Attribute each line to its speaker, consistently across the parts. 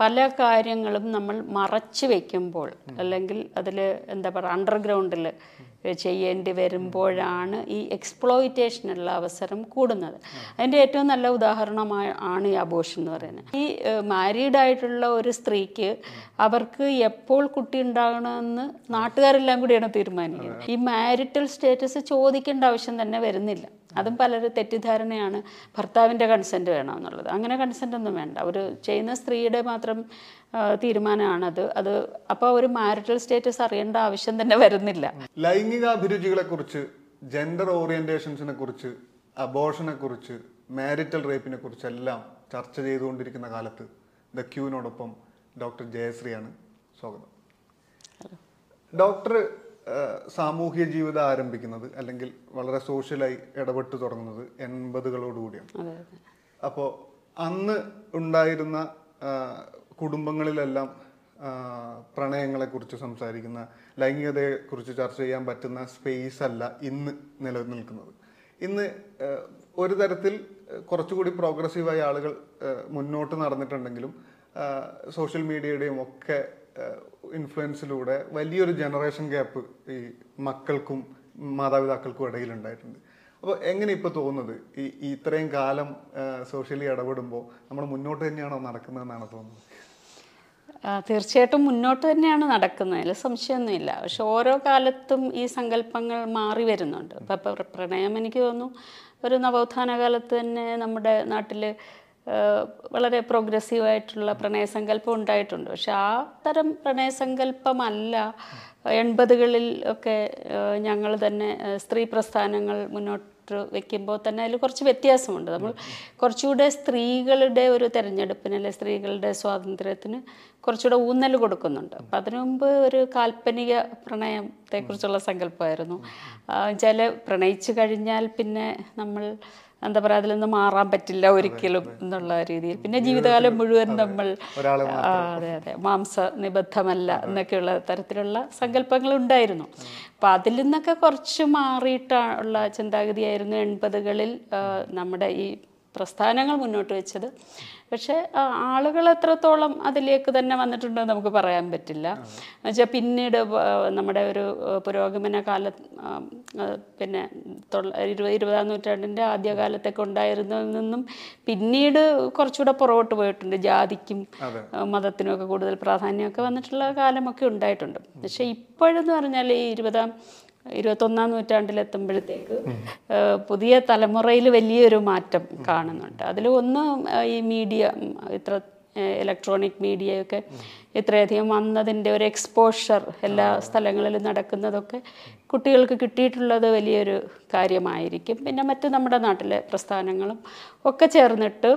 Speaker 1: പല കാര്യങ്ങളും നമ്മൾ മറച്ചു വെക്കുമ്പോൾ അല്ലെങ്കിൽ അതിൽ എന്താ പറയുക അണ്ടർഗ്രൗണ്ടിൽ ചെയ്യേണ്ടി വരുമ്പോഴാണ് ഈ എക്സ്പ്ലോയിറ്റേഷനുള്ള അവസരം കൂടുന്നത്. അതിന്റെ ഏറ്റവും നല്ല ഉദാഹരണമായി ആണ് ഈ അബോഷൻ എന്ന് പറയുന്നത്. ഈ മാരീഡ് ആയിട്ടുള്ള ഒരു സ്ത്രീക്ക് അവർക്ക് എപ്പോൾ കുട്ടി ഉണ്ടാകണമെന്ന് നാട്ടുകാരെല്ലാം കൂടിയാണ് തീരുമാനിക്കുന്നത്. ഈ മാരിറ്റൽ സ്റ്റേറ്റസ് ചോദിക്കേണ്ട ആവശ്യം തന്നെ വരുന്നില്ല. അതും പലരും തെറ്റിദ്ധാരണയാണ്. ഭർത്താവിന്റെ കൺസെന്റ് വേണമെന്നുള്ളത്. അങ്ങനെ കൺസെന്റ് ഒന്നും വേണ്ട. ഒരു ചെയ്യുന്ന സ്ത്രീയുടെ മാത്രം തീരുമാനമാണത്. അത് അപ്പോൾ ഒരു മാരിറ്റൽ സ്റ്റേറ്റസ് അറിയേണ്ട ആവശ്യം തന്നെ വരുന്നില്ല.
Speaker 2: ലൈംഗികാഭിരുചികളെ കുറിച്ച് ജെൻഡർ ഓറിയന്റേഷൻസിനെ കുറിച്ച് അബോഷനെ കുറിച്ച് മാരിറ്റൽ റേപ്പിനെ കുറിച്ചെല്ലാം ചർച്ച ചെയ്തുകൊണ്ടിരിക്കുന്ന കാലത്ത് ദ ക്യൂവിനോടൊപ്പം ഡോക്ടർ ജയശ്രീയാണ് സ്വാഗതം. ഡോക്ടർ സാമൂഹ്യ ജീവിതം ആരംഭിക്കുന്നത് അല്ലെങ്കിൽ വളരെ സോഷ്യലായി ഇടപെട്ട് തുടങ്ങുന്നത് എൺപതുകളോടുകൂടിയാണ്. അപ്പോൾ അന്ന് ഉണ്ടായിരുന്ന കുടുംബങ്ങളിലെല്ലാം പ്രണയങ്ങളെക്കുറിച്ച് സംസാരിക്കുന്ന ലൈംഗികതയെക്കുറിച്ച് ചർച്ച ചെയ്യാൻ പറ്റുന്ന സ്പേസ് അല്ല ഇന്ന് നിലനിൽക്കുന്നത്. ഇന്ന് ഒരു തരത്തിൽ കുറച്ചുകൂടി പ്രോഗ്രസീവായ ആളുകൾ മുന്നോട്ട് നടന്നിട്ടുണ്ടെങ്കിലും സോഷ്യൽ മീഡിയയുടെയും ഒക്കെ ഇൻഫ്ലുവൻസിലൂടെ വലിയൊരു ജനറേഷൻ ഗ്യാപ്പ് ഈ മക്കൾക്കും മാതാപിതാക്കൾക്കും ഇടയിൽ ഉണ്ടായിട്ടുണ്ട് അപ്പോൾ എങ്ങനെ ഇപ്പോൾ തോന്നുന്നത്? ഈ ഇത്രയും കാലം സോഷ്യലി ഇടപെടുമ്പോൾ നമ്മൾ മുന്നോട്ട് തന്നെയാണോ നടക്കുന്നതെന്നാണ് തോന്നുന്നത്?
Speaker 1: തീർച്ചയായിട്ടും മുന്നോട്ട് തന്നെയാണ് നടക്കുന്നത്. അതിൽ സംശയമൊന്നുമില്ല. പക്ഷെ ഓരോ കാലത്തും ഈ സങ്കല്പങ്ങൾ മാറി വരുന്നുണ്ട്. ഇപ്പം പ്രണയം എനിക്ക് തോന്നുന്നു. ഒരു നവോത്ഥാന കാലത്ത് തന്നെ നമ്മുടെ നാട്ടിൽ വളരെ പ്രോഗ്രസീവായിട്ടുള്ള പ്രണയസങ്കല്പം ഉണ്ടായിട്ടുണ്ട്. പക്ഷെ ആ തരം പ്രണയസങ്കല്പമല്ല. എൺപതുകളിൽ ഒക്കെ ഞങ്ങൾ തന്നെ സ്ത്രീ പ്രസ്ഥാനങ്ങൾ മുന്നോട്ട് വെക്കുമ്പോൾ തന്നെ അതിൽ കുറച്ച് വ്യത്യാസമുണ്ട്. നമ്മൾ കുറച്ചുകൂടെ സ്ത്രീകളുടെ ഒരു തെരഞ്ഞെടുപ്പിന് അല്ലെ സ്ത്രീകളുടെ സ്വാതന്ത്ര്യത്തിന് കുറച്ചുകൂടെ ഊന്നൽ കൊടുക്കുന്നുണ്ട്. അപ്പം അതിനു മുമ്പ് ഒരു കാൽപ്പനിക പ്രണയത്തെക്കുറിച്ചുള്ള സങ്കല്പമായിരുന്നു. ചില പ്രണയിച്ചു കഴിഞ്ഞാൽ പിന്നെ നമ്മൾ എന്താ പറയുക അതിൽ നിന്ന് മാറാൻ പറ്റില്ല ഒരിക്കലും എന്നുള്ള രീതിയിൽ. പിന്നെ ജീവിതകാലം മുഴുവൻ നമ്മൾ അതെ അതെ. മാംസ നിബദ്ധമല്ല എന്നൊക്കെയുള്ള തരത്തിലുള്ള സങ്കല്പങ്ങൾ ഉണ്ടായിരുന്നു അപ്പം അതിൽ നിന്നൊക്കെ കുറച്ച് മാറിയിട്ടുള്ള ചിന്താഗതിയായിരുന്നു എൺപതുകളിൽ നമ്മുടെ ഈ പ്രസ്ഥാനങ്ങൾ മുന്നോട്ട് വെച്ചത്. പക്ഷേ ആളുകൾ എത്രത്തോളം അതിലേക്ക് തന്നെ വന്നിട്ടുണ്ടെന്ന് നമുക്ക് പറയാൻ പറ്റില്ല. എന്നുവെച്ചാൽ പിന്നീട് നമ്മുടെ ഒരു പുരോഗമന കാല പിന്നെ ഇരുപത് ഇരുപതാം നൂറ്റാണ്ടിന്റെ ആദ്യകാലത്തൊക്കെ ഉണ്ടായിരുന്നതിൽ നിന്നും പിന്നീട് കുറച്ചുകൂടെ പുറകോട്ട് പോയിട്ടുണ്ട്. ജാതിക്കും മതത്തിനുമൊക്കെ മതത്തിനും ഒക്കെ കൂടുതൽ പ്രാധാന്യമൊക്കെ വന്നിട്ടുള്ള കാലമൊക്കെ ഉണ്ടായിട്ടുണ്ട്. പക്ഷേ ഇപ്പോഴെന്ന് പറഞ്ഞാൽ ഈ ഇരുപതാം ഇരുപത്തൊന്നാം നൂറ്റാണ്ടിലെത്തുമ്പോഴത്തേക്ക് പുതിയ തലമുറയിൽ വലിയൊരു മാറ്റം കാണുന്നുണ്ട്. അതിൽ ഒന്ന് ഈ മീഡിയ ഇത്ര ഇലക്ട്രോണിക് മീഡിയയൊക്കെ ഇത്രയധികം വന്നതിന്റെ ഒരു എക്സ്പോഷർ എല്ലാ സ്ഥലങ്ങളിലും നടക്കുന്നതൊക്കെ കുട്ടികൾക്ക് കിട്ടിയിട്ടുള്ളത് വലിയൊരു കാര്യമായിരിക്കും. പിന്നെ മറ്റ് നമ്മുടെ നാട്ടിലെ പ്രസ്ഥാനങ്ങളും ഒക്കെ ചേർന്നിട്ട്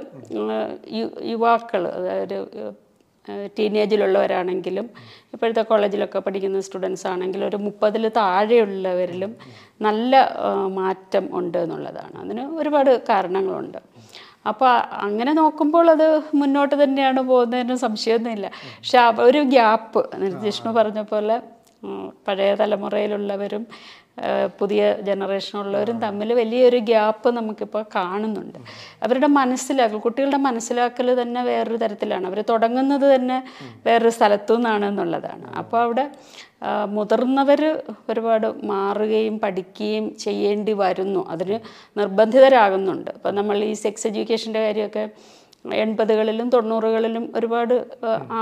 Speaker 1: യുവാക്കൾ അതായത് ടീനേജിലുള്ളവരാണെങ്കിലും ഇപ്പോഴത്തെ കോളേജിലൊക്കെ പഠിക്കുന്ന സ്റ്റുഡൻസ് ആണെങ്കിലും ഒരു മുപ്പതിൽ താഴെയുള്ളവരിലും നല്ല മാറ്റം ഉണ്ട് എന്നുള്ളതാണ്. അതിന് ഒരുപാട് കാരണങ്ങളുണ്ട്. അപ്പോൾ അങ്ങനെ നോക്കുമ്പോൾ അത് മുന്നോട്ട് തന്നെയാണ് പോകുന്നതിന് സംശയമൊന്നുമില്ല. പക്ഷെ ഒരു ഗ്യാപ്പ് ജിഷ്ണു പറഞ്ഞ പോലെ പഴയ തലമുറയിലുള്ളവരും പുതിയ ജനറേഷനുള്ളവരും തമ്മിൽ വലിയൊരു ഗ്യാപ്പ് നമുക്കിപ്പോൾ കാണുന്നുണ്ട്. അവരുടെ മനസ്സിലാക്കൽ കുട്ടികളുടെ മനസ്സിലാക്കൽ തന്നെ വേറൊരു തരത്തിലാണ്. അവർ തുടങ്ങുന്നത് തന്നെ വേറൊരു സ്ഥലത്തു നിന്നാണ് എന്നുള്ളതാണ് അപ്പോൾ അവിടെ മുതിർന്നവർ ഒരുപാട് മാറുകയും പഠിക്കുകയും ചെയ്യേണ്ടി വരുന്നു. അതിന് നിർബന്ധിതരാകുന്നുണ്ട്. അപ്പോൾ നമ്മൾ ഈ സെക്സ് എഡ്യൂക്കേഷന്റെ കാര്യമൊക്കെ എൺപതുകളിലും തൊണ്ണൂറുകളിലും ഒരുപാട്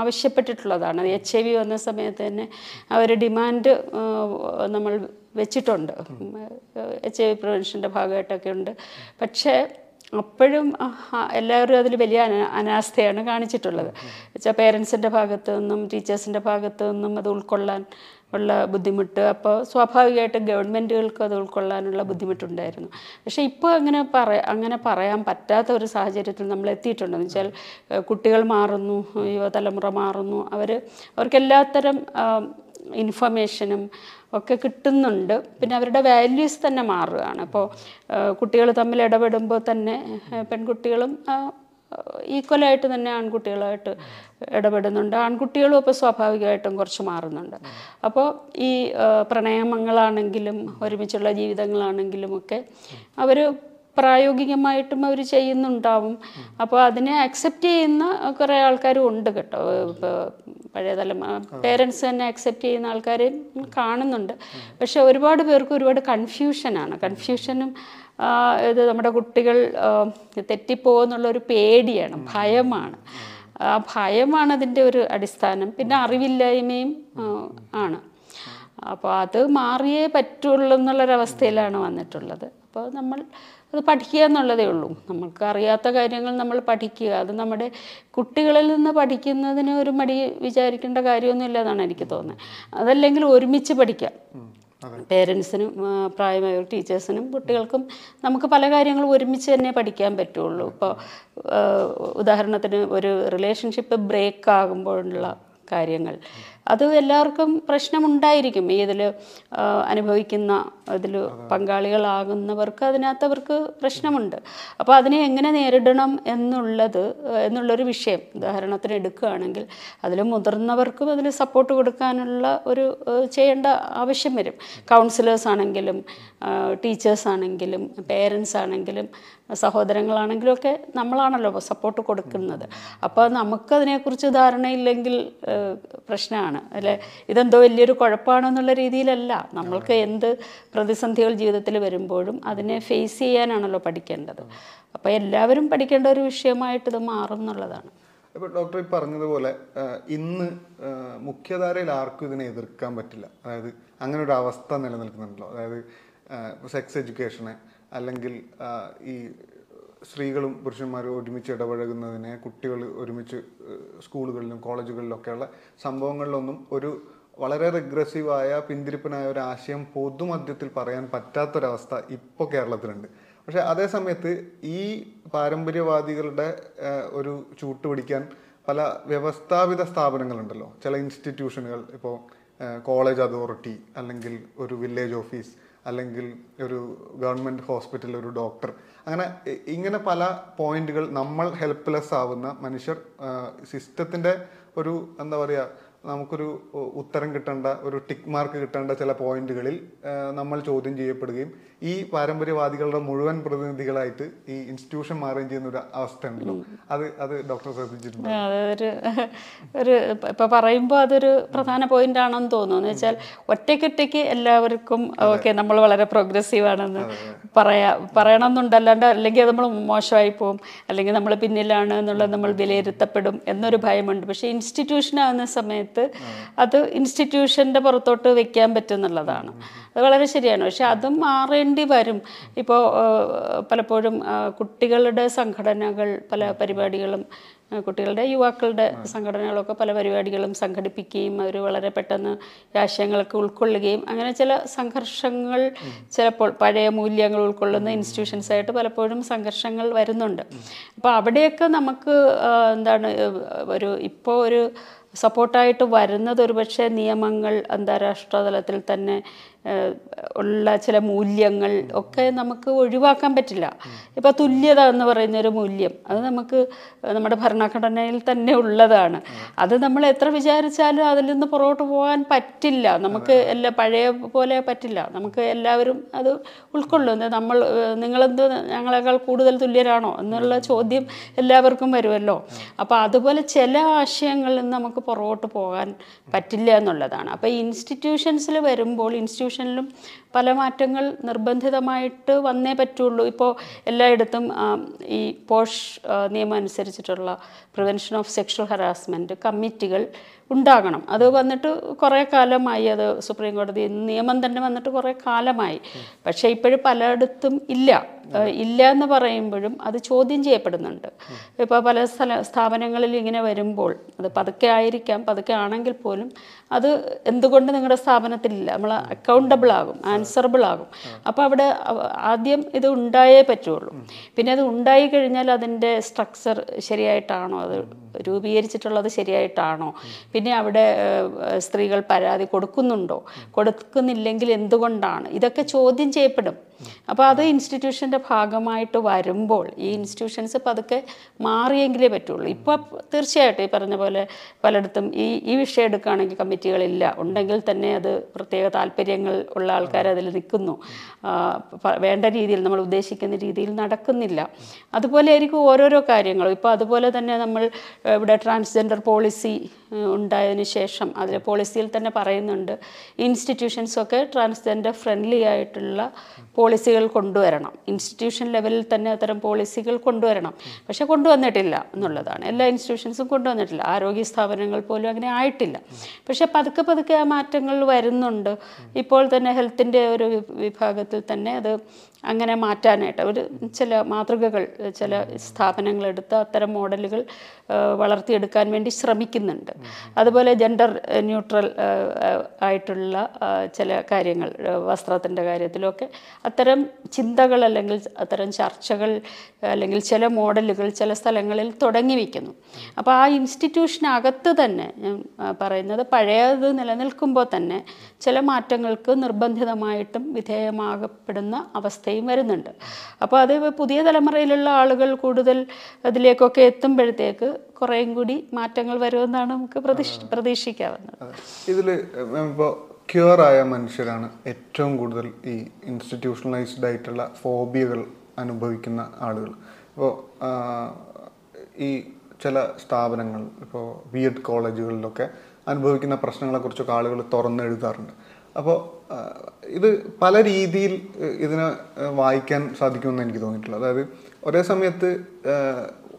Speaker 1: ആവശ്യപ്പെട്ടിട്ടുള്ളതാണ്. എച്ച് ഐ വി വന്ന സമയത്ത് തന്നെ ആ ഒരു ഡിമാൻഡ് നമ്മൾ വെച്ചിട്ടുണ്ട്. എച്ച് ഐ വി പ്രിവെൻഷന്റെ ഭാഗമായിട്ടൊക്കെ ഉണ്ട്. പക്ഷേ അപ്പോഴും എല്ലാവരും അതിൽ വലിയ അന അനാസ്ഥയാണ് കാണിച്ചിട്ടുള്ളത്. വെച്ചാൽ പേരൻസിന്റെ ഭാഗത്തു നിന്നും ടീച്ചേഴ്സിന്റെ ഭാഗത്തു നിന്നും അത് ഉൾക്കൊള്ളാൻ ഉള്ള ബുദ്ധിമുട്ട് അപ്പോൾ സ്വാഭാവികമായിട്ടും ഗവൺമെന്റുകൾക്ക് അത് ഉൾക്കൊള്ളാനുള്ള ബുദ്ധിമുട്ടുണ്ടായിരുന്നു. പക്ഷേ ഇപ്പോൾ അങ്ങനെ പറ അങ്ങനെ പറയാൻ പറ്റാത്ത ഒരു സാഹചര്യത്തിൽ നമ്മൾ എത്തിയിട്ടുണ്ടെന്ന് വെച്ചാൽ കുട്ടികൾ മാറുന്നു യുവതലമുറ മാറുന്നു. അവർ അവർക്ക് എല്ലാത്തരം ഇൻഫർമേഷനും ഒക്കെ കിട്ടുന്നുണ്ട്. പിന്നെ അവരുടെ വാല്യൂസ് തന്നെ മാറുകയാണ്. അപ്പോൾ കുട്ടികൾ തമ്മിൽ ഇടപെടുമ്പോൾ തന്നെ പെൺകുട്ടികളും ഈക്വലായിട്ട് തന്നെ ആൺകുട്ടികളായിട്ട് ഇടപെടുന്നുണ്ട്. ആൺകുട്ടികളും ഇപ്പോൾ സ്വാഭാവികമായിട്ടും കുറച്ച് മാറുന്നുണ്ട്. അപ്പോൾ ഈ പ്രണയമങ്ങളാണെങ്കിലും ഒരുമിച്ചുള്ള ജീവിതങ്ങളാണെങ്കിലും ഒക്കെ അവർ പ്രായോഗികമായിട്ടും അവർ ചെയ്യുന്നുണ്ടാവും. അപ്പോൾ അതിനെ അക്സെപ്റ്റ് ചെയ്യുന്ന കുറേ ആൾക്കാരും ഉണ്ട് കേട്ടോ. ഇപ്പോൾ പഴയ തലമുറ പേരൻസ് തന്നെ അക്സെപ്റ്റ് ചെയ്യുന്ന ആൾക്കാരെ കാണുന്നുണ്ട്. പക്ഷെ ഒരുപാട് പേർക്ക് ഒരുപാട് കൺഫ്യൂഷനാണ് കൺഫ്യൂഷനും ഇത് നമ്മുടെ കുട്ടികൾ തെറ്റിപ്പോകുന്നുള്ളൊരു പേടിയാണ് ഭയമാണ്. ആ ഭയമാണ് അതിന്റെ ഒരു അടിസ്ഥാനം. പിന്നെ അറിവില്ലായ്മയും ആണ്. അപ്പോൾ അത് മാറിയേ പറ്റുള്ളൂ എന്നുള്ളൊരവസ്ഥയിലാണ് വന്നിട്ടുള്ളത്. അപ്പോൾ നമ്മൾ അത് പഠിക്കുക എന്നുള്ളതേ ഉള്ളൂ. നമ്മൾക്ക് അറിയാത്ത കാര്യങ്ങൾ നമ്മൾ പഠിക്കുക. അത് നമ്മുടെ കുട്ടികളിൽ നിന്ന് പഠിക്കുന്നതിന് ഒരു മടി വിചാരിക്കേണ്ട കാര്യമൊന്നുമില്ല എന്നാണ് എനിക്ക് തോന്നുന്നത്. അതല്ലെങ്കിൽ ഒരുമിച്ച് പഠിക്കാം. പേരൻസിനും ആ, പ്രായമായ ടീച്ചേഴ്സിനും കുട്ടികൾക്കും നമുക്ക് പല കാര്യങ്ങളും ഒരുമിച്ച് തന്നെ പഠിക്കാൻ പറ്റുള്ളൂ. ഇപ്പോൾ ഉദാഹരണത്തിന് ഒരു റിലേഷൻഷിപ്പ് ബ്രേക്ക് ആകുമ്പോഴുള്ള കാര്യങ്ങൾ. അത് എല്ലാവർക്കും പ്രശ്നമുണ്ടായിരിക്കും. ഇതിൽ അനുഭവിക്കുന്ന ഇതിൽ പങ്കാളികളാകുന്നവർക്ക് അതിനകത്ത് അവർക്ക് പ്രശ്നമുണ്ട്. അപ്പോൾ അതിനെ എങ്ങനെ നേരിടണം എന്നുള്ളത് എന്നുള്ളൊരു വിഷയം. ഉദാഹരണത്തിന് എടുക്കുകയാണെങ്കിൽ അതിൽ മുതിർന്നവർക്കും അതിൽ സപ്പോർട്ട് കൊടുക്കാനുള്ള ഒരു ചെയ്യേണ്ട ആവശ്യം വരും. കൗൺസിലേഴ്സ് ആണെങ്കിലും ടീച്ചേഴ്സ് ആണെങ്കിലും പേരൻസ് ആണെങ്കിലും സഹോദരങ്ങളാണെങ്കിലും ഒക്കെ നമ്മളാണല്ലോ സപ്പോർട്ട് കൊടുക്കുന്നത്. അപ്പോൾ നമുക്കതിനെക്കുറിച്ച് ധാരണയില്ലെങ്കിൽ ഏഹ്, പ്രശ്നമാണ് അല്ലെ? ഇതെന്തോ വലിയൊരു കുഴപ്പമാണെന്നുള്ള രീതിയിലല്ല. നമ്മൾക്ക് എന്ത് പ്രതിസന്ധികൾ ജീവിതത്തിൽ വരുമ്പോഴും അതിനെ ഫേസ് ചെയ്യാനാണല്ലോ പഠിക്കേണ്ടത്. അപ്പോൾ എല്ലാവരും പഠിക്കേണ്ട ഒരു വിഷയമായിട്ട് ഇത് മാറും എന്നുള്ളതാണ്.
Speaker 2: ഇപ്പൊ ഡോക്ടർ ഈ പറഞ്ഞതുപോലെ ഇന്ന് മുഖ്യധാരയിൽ ആർക്കും ഇതിനെ എതിർക്കാൻ പറ്റില്ല. അതായത് അങ്ങനെ ഒരു അവസ്ഥ നിലനിൽക്കുന്നുണ്ടല്ലോ. അതായത് സെക്സ് എഡ്യൂക്കേഷനെ അല്ലെങ്കിൽ ഈ സ്ത്രീകളും പുരുഷന്മാരും ഒരുമിച്ച് ഇടപഴകുന്നതിനെ കുട്ടികൾ ഒരുമിച്ച് സ്കൂളുകളിലും കോളേജുകളിലൊക്കെയുള്ള സംഭവങ്ങളിലൊന്നും ഒരു വളരെ റിഗ്രസീവായ പിന്തിരിപ്പനായ ഒരു ആശയം പൊതുമധ്യത്തിൽ പറയാൻ പറ്റാത്തൊരവസ്ഥ ഇപ്പോൾ കേരളത്തിലുണ്ട്. പക്ഷേ അതേ സമയത്ത് ഈ പാരമ്പര്യവാദികളുടെ ഒരു ചൂട്ടുപിടിക്കാൻ പല വ്യവസ്ഥാപിത സ്ഥാപനങ്ങളുണ്ടല്ലോ. ചില ഇൻസ്റ്റിറ്റ്യൂഷനുകൾ ഇപ്പോൾ കോളേജ് അതോറിറ്റി അല്ലെങ്കിൽ ഒരു വില്ലേജ് ഓഫീസ് അല്ലെങ്കിൽ ഒരു ഗവൺമെന്റ് ഹോസ്പിറ്റലിൽ ഒരു ഡോക്ടർ അങ്ങനെ ഇങ്ങനെ പല പോയിന്റുകൾ നമ്മൾ ഹെൽപ്ലെസ് ആവുന്ന മനുഷ്യർ സിസ്റ്റത്തിന്റെ ഒരു എന്താ പറയുക നമുക്കൊരു ഉത്തരം കിട്ടേണ്ട ഒരു ടിക്ക് മാർക്ക് കിട്ടേണ്ട ചില പോയിന്റുകളിൽ നമ്മൾ ചോദ്യം ചെയ്യപ്പെടുകയും ഈ പാരമ്പര്യവാദികളുടെ മുഴുവൻ പ്രതിനിധികളായിട്ട് ഈ ഇൻസ്റ്റിറ്റ്യൂഷൻ മാറുകയും ചെയ്യുന്ന ഒരു അവസ്ഥ ഉണ്ടല്ലോ. അത് അത് ഡോക്ടർ ശ്രദ്ധിച്ചിട്ടുണ്ട്?
Speaker 1: അതൊരു ഒരു ഇപ്പൊ പറയുമ്പോൾ അതൊരു പ്രധാന പോയിന്റ് ആണെന്ന് തോന്നുന്നു. എന്ന് വെച്ചാൽ ഒറ്റയ്ക്കൊറ്റയ്ക്ക് എല്ലാവർക്കും ഓക്കെ നമ്മൾ വളരെ പ്രോഗ്രസീവ് ആണെന്ന് പറയാ പറയണമെന്നുണ്ടല്ലാണ്ട് അല്ലെങ്കിൽ നമ്മൾ മോശമായി പോകും അല്ലെങ്കിൽ നമ്മൾ പിന്നിലാണ് എന്നുള്ളത് നമ്മൾ വിലയിരുത്തപ്പെടും എന്നൊരു ഭയമുണ്ട്. പക്ഷേ ഇൻസ്റ്റിറ്റ്യൂഷൻ ആകുന്ന സമയത്ത് അത് ഇൻസ്റ്റിറ്റ്യൂഷന്റെ പുറത്തോട്ട് വെക്കാൻ പറ്റുന്നുള്ളതാണ്. അത് വളരെ ശരിയാണ്. പക്ഷെ അതും മാറേണ്ടി വരും. ഇപ്പോൾ പലപ്പോഴും കുട്ടികളുടെ സംഘടനകൾ പല പരിപാടികളും കുട്ടികളുടെ യുവാക്കളുടെ സംഘടനകളൊക്കെ പല പരിപാടികളും സംഘടിപ്പിക്കുകയും അവർ വളരെ പെട്ടെന്ന് ആശയങ്ങളൊക്കെ ഉൾക്കൊള്ളുകയും അങ്ങനെ ചില സംഘർഷങ്ങൾ ചിലപ്പോൾ പഴയ മൂല്യങ്ങൾ ഉൾക്കൊള്ളുന്ന ഇൻസ്റ്റിറ്റ്യൂഷൻസായിട്ട് പലപ്പോഴും സംഘർഷങ്ങൾ വരുന്നുണ്ട്. അപ്പോൾ അവിടെയൊക്കെ നമുക്ക് എന്താണ് ഒരു ഇപ്പോൾ ഒരു സപ്പോർട്ടായിട്ട് വരുന്നത് ഒരുപക്ഷെ നിയമങ്ങൾ അന്താരാഷ്ട്ര തലത്തിൽ തന്നെ ഉള്ള ചില മൂല്യങ്ങൾ ഒക്കെ നമുക്ക് ഒഴിവാക്കാൻ പറ്റില്ല. ഇപ്പോൾ തുല്യത എന്ന് പറയുന്ന ഒരു മൂല്യം അത് നമുക്ക് നമ്മുടെ ഭരണഘടനയിൽ തന്നെ ഉള്ളതാണ്. അത് നമ്മൾ എത്ര വിചാരിച്ചാലും അതിൽ നിന്ന് പുറകോട്ട് പോകാൻ പറ്റില്ല. നമുക്ക് എല്ലാ പഴയ പോലെ പറ്റില്ല. നമുക്ക് എല്ലാവരും അത് ഉൾക്കൊള്ളും. നമ്മൾ നിങ്ങളെന്ത് ഞങ്ങളെക്കാൾ കൂടുതൽ തുല്യരാണോ എന്നുള്ള ചോദ്യം എല്ലാവർക്കും വരുമല്ലോ. അപ്പോൾ അതുപോലെ ചില ആശയങ്ങളിൽ നിന്ന് നമുക്ക് പുറകോട്ട് പോകാൻ പറ്റില്ല എന്നുള്ളതാണ്. അപ്പോൾ ഇൻസ്റ്റിറ്റ്യൂഷൻസിൽ വരുമ്പോൾ ഇൻസ്റ്റിറ്റ്യൂഷനിലും പല മാറ്റങ്ങൾ നിർബന്ധിതമായിട്ട് വന്നേ പറ്റുള്ളൂ. ഇപ്പോൾ എല്ലായിടത്തും ഈ പോഷ് നിയമം അനുസരിച്ചിട്ടുള്ള പ്രിവെൻഷൻ ഓഫ് സെക്ഷൽ ഹറാസ്മെന്റ് കമ്മിറ്റികൾ ഉണ്ടാകണം. അത് വന്നിട്ട് കുറേ കാലമായി അത് സുപ്രീം കോടതി നിയമം തന്നെ വന്നിട്ട് കുറേ കാലമായി. പക്ഷേ ഇപ്പോഴും പലയിടത്തും ഇല്ല. ഇല്ല എന്ന് പറയുമ്പോഴും അത് ചോദ്യം ചെയ്യപ്പെടുന്നുണ്ട്. ഇപ്പോൾ പല സ്ഥല സ്ഥാപനങ്ങളിൽ ഇങ്ങനെ വരുമ്പോൾ അത് പതുക്കെ ആയിരിക്കാം പതുക്കെ ആണെങ്കിൽ പോലും അത് എന്തുകൊണ്ട് നിങ്ങളുടെ സ്ഥാപനത്തിലില്ല? നമ്മൾ അക്കൗണ്ടബിൾ ആകും ആൻസറബിൾ ആകും. അപ്പോൾ അവിടെ ആദ്യം ഇത് ഉണ്ടായേ പറ്റുള്ളൂ. പിന്നെ അത് ഉണ്ടായി കഴിഞ്ഞാൽ അതിന്റെ സ്ട്രക്ചർ ശരിയായിട്ടാണോ? അത് രൂപീകരിച്ചിട്ടുള്ളത് ശരിയായിട്ടാണോ? പിന്നെ അവിടെ സ്ത്രീകൾ പരാതി കൊടുക്കുന്നുണ്ടോ? കൊടുക്കുന്നില്ലെങ്കിൽ എന്തുകൊണ്ടാണ്? ഇതൊക്കെ ചോദ്യം ചെയ്യപ്പെടും. അപ്പോൾ അത് ഇൻസ്റ്റിറ്റ്യൂഷന്റെ ഭാഗമായിട്ട് വരുമ്പോൾ ഈ ഇൻസ്റ്റിറ്റ്യൂഷൻസ് പതുക്കെ മാറിയെങ്കിലേ പറ്റുള്ളൂ. ഇപ്പോൾ തീർച്ചയായിട്ടും ഈ പറഞ്ഞ പോലെ പലയിടത്തും ഈ ഈ വിഷയം എടുക്കുകയാണെങ്കിൽ കമ്മിറ്റികളില്ല. ഉണ്ടെങ്കിൽ തന്നെ അത് പ്രത്യേക താല്പര്യങ്ങൾ ഉള്ള ആൾക്കാർ അതിൽ നിൽക്കുന്നു. വേണ്ട രീതിയിൽ നമ്മൾ ഉദ്ദേശിക്കുന്ന രീതിയിൽ നടക്കുന്നില്ല. അതുപോലെ ആയിരിക്കും ഓരോരോ കാര്യങ്ങളും. ഇപ്പോൾ അതുപോലെ തന്നെ നമ്മൾ ഇവിടെ ട്രാൻസ്ജെൻഡർ പോളിസി ഉണ്ടായതിനു ശേഷം അതിലെ പോളിസിയിൽ തന്നെ പറയുന്നുണ്ട്. ഇൻസ്റ്റിറ്റ്യൂഷൻസൊക്കെ ട്രാൻസ്ജെൻഡർ ഫ്രണ്ട്ലി ആയിട്ടുള്ള പോളിസികൾ കൊണ്ടുവരണം. ഇൻസ്റ്റിറ്റ്യൂഷൻ ലെവലിൽ തന്നെ അത്തരം പോളിസികൾ കൊണ്ടുവരണം. പക്ഷേ കൊണ്ടുവന്നിട്ടില്ല എന്നുള്ളതാണ്. എല്ലാ ഇൻസ്റ്റിറ്റ്യൂഷൻസും കൊണ്ടുവന്നിട്ടില്ല. ആരോഗ്യ സ്ഥാപനങ്ങൾ പോലും അങ്ങനെ ആയിട്ടില്ല. പക്ഷെ പതുക്കെ പതുക്കെ ആ മാറ്റങ്ങൾ വരുന്നുണ്ട്. ഇപ്പോൾ തന്നെ ഹെൽത്തിന്റെ ഒരു വിഭാഗത്തിൽ തന്നെ അത് അങ്ങനെ മാറ്റാനായിട്ട് അവർ ചില മാതൃകകൾ ചില സ്ഥാപനങ്ങളെടുത്ത് അത്തരം മോഡലുകൾ വളർത്തിയെടുക്കാൻ വേണ്ടി ശ്രമിക്കുന്നുണ്ട്. അതുപോലെ ജെൻഡർ ന്യൂട്രൽ ആയിട്ടുള്ള ചില കാര്യങ്ങൾ വസ്ത്രത്തിന്റെ കാര്യത്തിലൊക്കെ അത്തരം ചിന്തകൾ അല്ലെങ്കിൽ അത്തരം ചർച്ചകൾ അല്ലെങ്കിൽ ചില മോഡലുകൾ ചില സ്ഥലങ്ങളിൽ തുടങ്ങി വയ്ക്കുന്നു. അപ്പോൾ ആ ഇൻസ്റ്റിറ്റ്യൂഷനകത്ത് തന്നെ ഞാൻ പറയുന്നത് പഴയത് നിലനിൽക്കുമ്പോൾ തന്നെ ചില മാറ്റങ്ങൾക്ക് നിർബന്ധിതമായിട്ടും വിധേയമാകപ്പെടുന്ന അവസ്ഥയും വരുന്നുണ്ട് അപ്പോൾ അത് പുതിയ തലമുറയിലുള്ള ആളുകൾ കൂടുതൽ അതിലേക്കൊക്കെ എത്തുമ്പോഴത്തേക്ക് കുറേയും കൂടി മാറ്റങ്ങൾ വരുമെന്നാണ് നമുക്ക് പ്രതീക്ഷ പ്രതീക്ഷിക്കാവുന്നത്.
Speaker 2: ഇതിൽ ഇപ്പോൾ ക്യൂർ ആയ മനുഷ്യരാണ് ഏറ്റവും കൂടുതൽ ഈ ഇൻസ്റ്റിറ്റ്യൂഷണലൈസ്ഡ് ആയിട്ടുള്ള ഫോബിയകൾ അനുഭവിക്കുന്ന ആളുകൾ. ഇപ്പോൾ ഈ ചില സ്ഥാപനങ്ങൾ ഇപ്പോൾ ബി എഡ് കോളേജുകളിലൊക്കെ അനുഭവിക്കുന്ന പ്രശ്നങ്ങളെക്കുറിച്ചൊക്കെ ആളുകൾ തുറന്നെഴുതാറുണ്ട്. അപ്പോൾ ഇത് പല രീതിയിൽ ഇതിനെ വായിക്കാൻ സാധിക്കുമെന്ന് എനിക്ക് തോന്നിയിട്ടുള്ളത്. അതായത് ഒരേ സമയത്ത്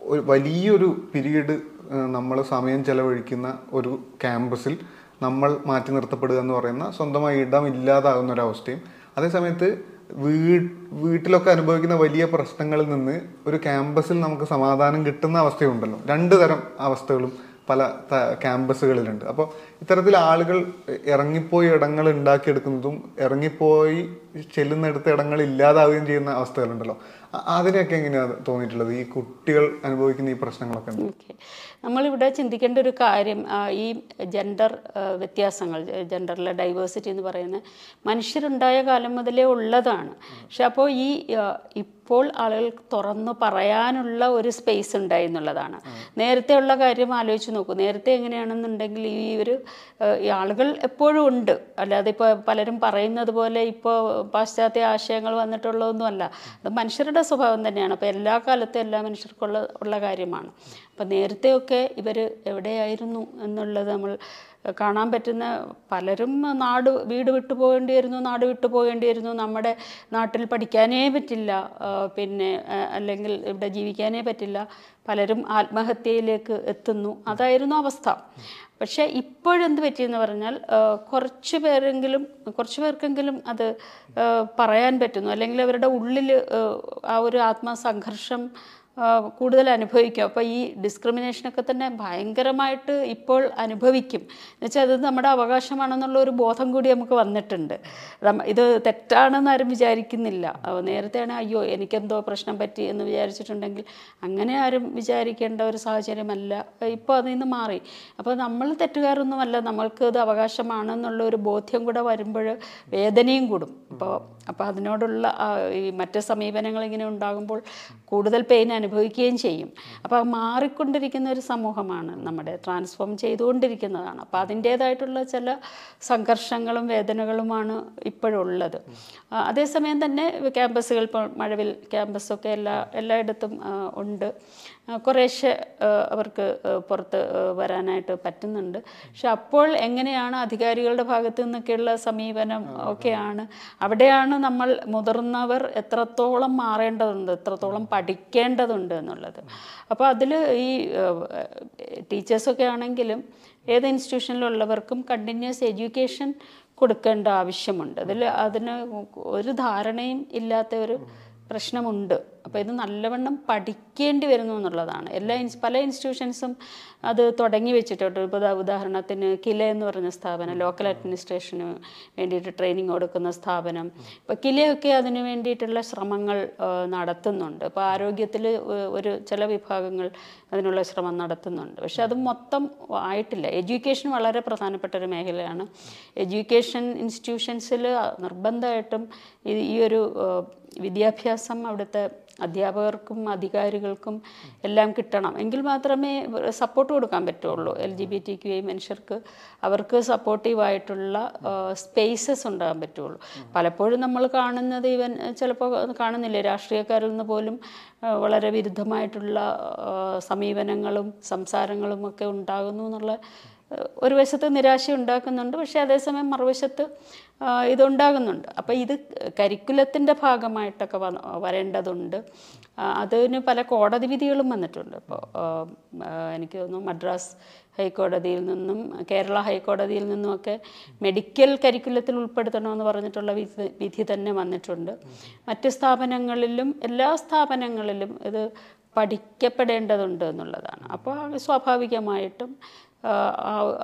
Speaker 2: ഒരു വലിയൊരു പിരീഡ് നമ്മൾ സമയം ചെലവഴിക്കുന്ന ഒരു ക്യാമ്പസിൽ നമ്മൾ മാറ്റി നിർത്തപ്പെടുക എന്ന് പറയുന്ന സ്വന്തമായി ഇടം ഇല്ലാതാകുന്ന ഒരവസ്ഥയും അതേസമയത്ത് വീ വീട്ടിലൊക്കെ അനുഭവിക്കുന്ന വലിയ പ്രശ്നങ്ങളിൽ നിന്ന് ഒരു ക്യാമ്പസിൽ നമുക്ക് സമാധാനം കിട്ടുന്ന അവസ്ഥയുണ്ടല്ലോ. രണ്ട് തരം അവസ്ഥകളും പല ക്യാമ്പസുകളിലുണ്ട്. അപ്പോൾ ഇത്തരത്തിൽ ആളുകൾ ഇറങ്ങിപ്പോയി ഇടങ്ങൾ ഉണ്ടാക്കിയെടുക്കുന്നതും ഇറങ്ങിപ്പോയി ചെല്ലുന്നിടത്ത് ഇടങ്ങൾ ഇല്ലാതാവുകയും ചെയ്യുന്ന അവസ്ഥകളുണ്ടല്ലോ. അതിനെയൊക്കെ എങ്ങനെയാണ് തോന്നിയിട്ടുള്ളത്? ഈ കുട്ടികൾ അനുഭവിക്കുന്ന ഈ പ്രശ്നങ്ങളൊക്കെ
Speaker 1: നമ്മളിവിടെ ചിന്തിക്കേണ്ട ഒരു കാര്യം ഈ ജെൻഡർ വ്യത്യാസങ്ങൾ ജെൻഡറിലെ ഡൈവേഴ്സിറ്റി എന്ന് പറയുന്നത് മനുഷ്യരുണ്ടായ കാലം മുതലേ ഉള്ളതാണ്. പക്ഷെ അപ്പോൾ ഈ ഇപ്പോൾ ആളുകൾ തുറന്നു പറയാനുള്ള ഒരു സ്പേസ് ഉണ്ടായി എന്നുള്ളതാണ്. നേരത്തെ ഉള്ള കാര്യം ആലോചിച്ച് നോക്കൂ. നേരത്തെ എങ്ങനെയാണെന്നുണ്ടെങ്കിൽ ഈ ഒരു ആളുകൾ എപ്പോഴും ഉണ്ട്. അല്ലാതെ ഇപ്പോൾ പലരും പറയുന്നത് പോലെ ഇപ്പോൾ പാശ്ചാത്യ ആശയങ്ങൾ വന്നിട്ടുള്ളതൊന്നുമല്ല. അത് മനുഷ്യരുടെ സ്വഭാവം തന്നെയാണ്. അപ്പോൾ എല്ലാ കാലത്തും എല്ലാ മനുഷ്യർക്കുള്ള ഉള്ള കാര്യമാണ്. അപ്പം നേരത്തെയൊക്കെ ഇവർ എവിടെയായിരുന്നു എന്നുള്ളത് നമ്മൾ കാണാൻ പറ്റുന്ന പലരും നാട് വീട് വിട്ടു പോകേണ്ടി വരുന്നു നാട് വിട്ടു പോകേണ്ടി വരുന്നു നമ്മുടെ നാട്ടിൽ പഠിക്കാനേ പറ്റില്ല പിന്നെ അല്ലെങ്കിൽ ഇവിടെ ജീവിക്കാനേ പറ്റില്ല. പലരും ആത്മഹത്യയിലേക്ക് എത്തുന്നു. അതായിരുന്നു അവസ്ഥ. പക്ഷേ ഇപ്പോഴെന്ത് പറ്റിയെന്ന് പറഞ്ഞാൽ കുറച്ച് പേരെങ്കിലും കുറച്ച് പേർക്കെങ്കിലും അത് പറയാൻ പറ്റുന്നു. അല്ലെങ്കിൽ അവരുടെ ഉള്ളിൽ ആ, ഒരു ആത്മസംഘർഷം കൂടുതൽ അനുഭവിക്കും. അപ്പോൾ ഈ ഡിസ്ക്രിമിനേഷനൊക്കെ തന്നെ ഭയങ്കരമായിട്ട് ഇപ്പോൾ അനുഭവിക്കും. എന്നുവെച്ചാൽ അത് നമ്മുടെ അവകാശമാണെന്നുള്ള ഒരു ബോധം കൂടി നമുക്ക് വന്നിട്ടുണ്ട്. ഇത് തെറ്റാണെന്ന് ആരും വിചാരിക്കുന്നില്ല. നേരത്തെയാണ് അയ്യോ എനിക്കെന്തോ പ്രശ്നം പറ്റി എന്ന് വിചാരിച്ചിട്ടുണ്ടെങ്കിൽ അങ്ങനെ ആരും വിചാരിക്കേണ്ട ഒരു സാഹചര്യമല്ല. ഇപ്പോൾ അതിൽ നിന്ന് മാറി. അപ്പോൾ നമ്മൾ തെറ്റുകാരൊന്നുമല്ല. നമ്മൾക്ക് ഇത് അവകാശമാണെന്നുള്ള ഒരു ബോധ്യം കൂടെ വരുമ്പോൾ വേദനയും കൂടും. അപ്പോൾ അപ്പോൾ അതിനോടുള്ള ഈ മറ്റ് സമീപനങ്ങൾ ഇങ്ങനെ ഉണ്ടാകുമ്പോൾ കൂടുതൽ പെയിൻ അനുഭവിക്കുകയും ചെയ്യും. അപ്പോൾ മാറിക്കൊണ്ടിരിക്കുന്ന ഒരു സമൂഹമാണ് നമ്മുടെ ട്രാൻസ്ഫോം ചെയ്തുകൊണ്ടിരിക്കുന്നതാണ്. അപ്പോൾ അതിന്റേതായിട്ടുള്ള ചില സംഘർഷങ്ങളും വേദനകളുമാണ് ഇപ്പോഴുള്ളത്. അതേസമയം തന്നെ ക്യാമ്പസുകൾ ഇപ്പോൾ മഴവിൽ ക്യാമ്പസൊക്കെ എല്ലാ എല്ലായിടത്തും ഉണ്ട്. കുറേശ്ശെ അവർക്ക് പുറത്ത് വരാനായിട്ട് പറ്റുന്നുണ്ട്. പക്ഷെ അപ്പോൾ എങ്ങനെയാണ് അധികാരികളുടെ ഭാഗത്തു നിന്നൊക്കെയുള്ള സമീപനം ഒക്കെയാണ്? അവിടെയാണ് നമ്മൾ മുതിർന്നവർ എത്രത്തോളം മാറേണ്ടതുണ്ട് എത്രത്തോളം പഠിക്കേണ്ടതുണ്ട് എന്നുള്ളത്. അപ്പോൾ അതിൽ ഈ ടീച്ചേഴ്സൊക്കെ ആണെങ്കിലും ഏത് ഇൻസ്റ്റിറ്റ്യൂഷനിലുള്ളവർക്കും കണ്ടിന്യൂസ് എഡ്യൂക്കേഷൻ കൊടുക്കേണ്ട ആവശ്യമുണ്ട്. അതിൽ അതിന് ഒരു ധാരണയും ഇല്ലാത്ത ഒരു പ്രശ്നമുണ്ട്. അപ്പോൾ ഇത് നല്ലവണ്ണം പഠിക്കേണ്ടി വരുന്നു എന്നുള്ളതാണ്. എല്ലാ പല ഇൻസ്റ്റിറ്റ്യൂഷൻസും അത് തുടങ്ങി വെച്ചിട്ടുണ്ട്. ഇപ്പോൾ ഉദാഹരണത്തിന് കില എന്ന് പറഞ്ഞ സ്ഥാപനം ലോക്കൽ അഡ്മിനിസ്ട്രേഷന് വേണ്ടിയിട്ട് ട്രെയിനിങ് കൊടുക്കുന്ന സ്ഥാപനം. ഇപ്പോൾ കിലയൊക്കെ അതിന് വേണ്ടിയിട്ടുള്ള ശ്രമങ്ങൾ നടത്തുന്നുണ്ട്. ഇപ്പോൾ ആരോഗ്യത്തിൽ ഒരു ചില വിഭാഗങ്ങൾ അതിനുള്ള ശ്രമം നടത്തുന്നുണ്ട്. പക്ഷെ അത് മൊത്തം ആയിട്ടില്ല. എഡ്യൂക്കേഷൻ വളരെ പ്രധാനപ്പെട്ട ഒരു മേഖലയാണ്. എഡ്യൂക്കേഷൻ ഇൻസ്റ്റിറ്റ്യൂഷൻസിൽ നിർബന്ധമായിട്ടും ഈ ഒരു വിദ്യാഭ്യാസം അവിടുത്തെ അധ്യാപകർക്കും അധികാരികൾക്കും എല്ലാം കിട്ടണം. എങ്കിൽ മാത്രമേ സപ്പോർട്ട് കൊടുക്കാൻ പറ്റുള്ളൂ. L G B T Q I മനുഷ്യർക്ക് അവർക്ക് സപ്പോർട്ടീവായിട്ടുള്ള സ്പേസസ് ഉണ്ടാകാൻ പറ്റുള്ളൂ. പലപ്പോഴും നമ്മൾ കാണുന്നത് ഇവൻ ചിലപ്പോൾ കാണുന്നില്ലേ? രാഷ്ട്രീയക്കാരിൽ നിന്ന് പോലും വളരെ വിരുദ്ധമായിട്ടുള്ള സമീപനങ്ങളും സംസാരങ്ങളും ഒക്കെ ഉണ്ടാകുന്നു എന്നുള്ള ഒരു വശത്ത് നിരാശ ഉണ്ടാക്കുന്നുണ്ട്. പക്ഷേ അതേസമയം മറുവശത്ത് ഇതുണ്ടാകുന്നുണ്ട്. അപ്പോൾ ഇത് കരിക്കുലത്തിന്റെ ഭാഗമായിട്ടൊക്കെ വരേണ്ടതുണ്ട്. അതിന് പല കോടതി വിധികളും വന്നിട്ടുണ്ട് ഇപ്പോൾ എനിക്ക് തോന്നുന്നു മദ്രാസ് ഹൈക്കോടതിയിൽ നിന്നും കേരള ഹൈക്കോടതിയിൽ നിന്നുമൊക്കെ മെഡിക്കൽ കരിക്കുലത്തിൽ ഉൾപ്പെടുത്തണമെന്ന് പറഞ്ഞിട്ടുള്ള വിധി വിധി തന്നെ വന്നിട്ടുണ്ട്. മറ്റ് സ്ഥാപനങ്ങളിലും എല്ലാ സ്ഥാപനങ്ങളിലും ഇത് പഠിക്കപ്പെടേണ്ടതുണ്ട് എന്നുള്ളതാണ്. അപ്പോൾ സ്വാഭാവികമായിട്ടും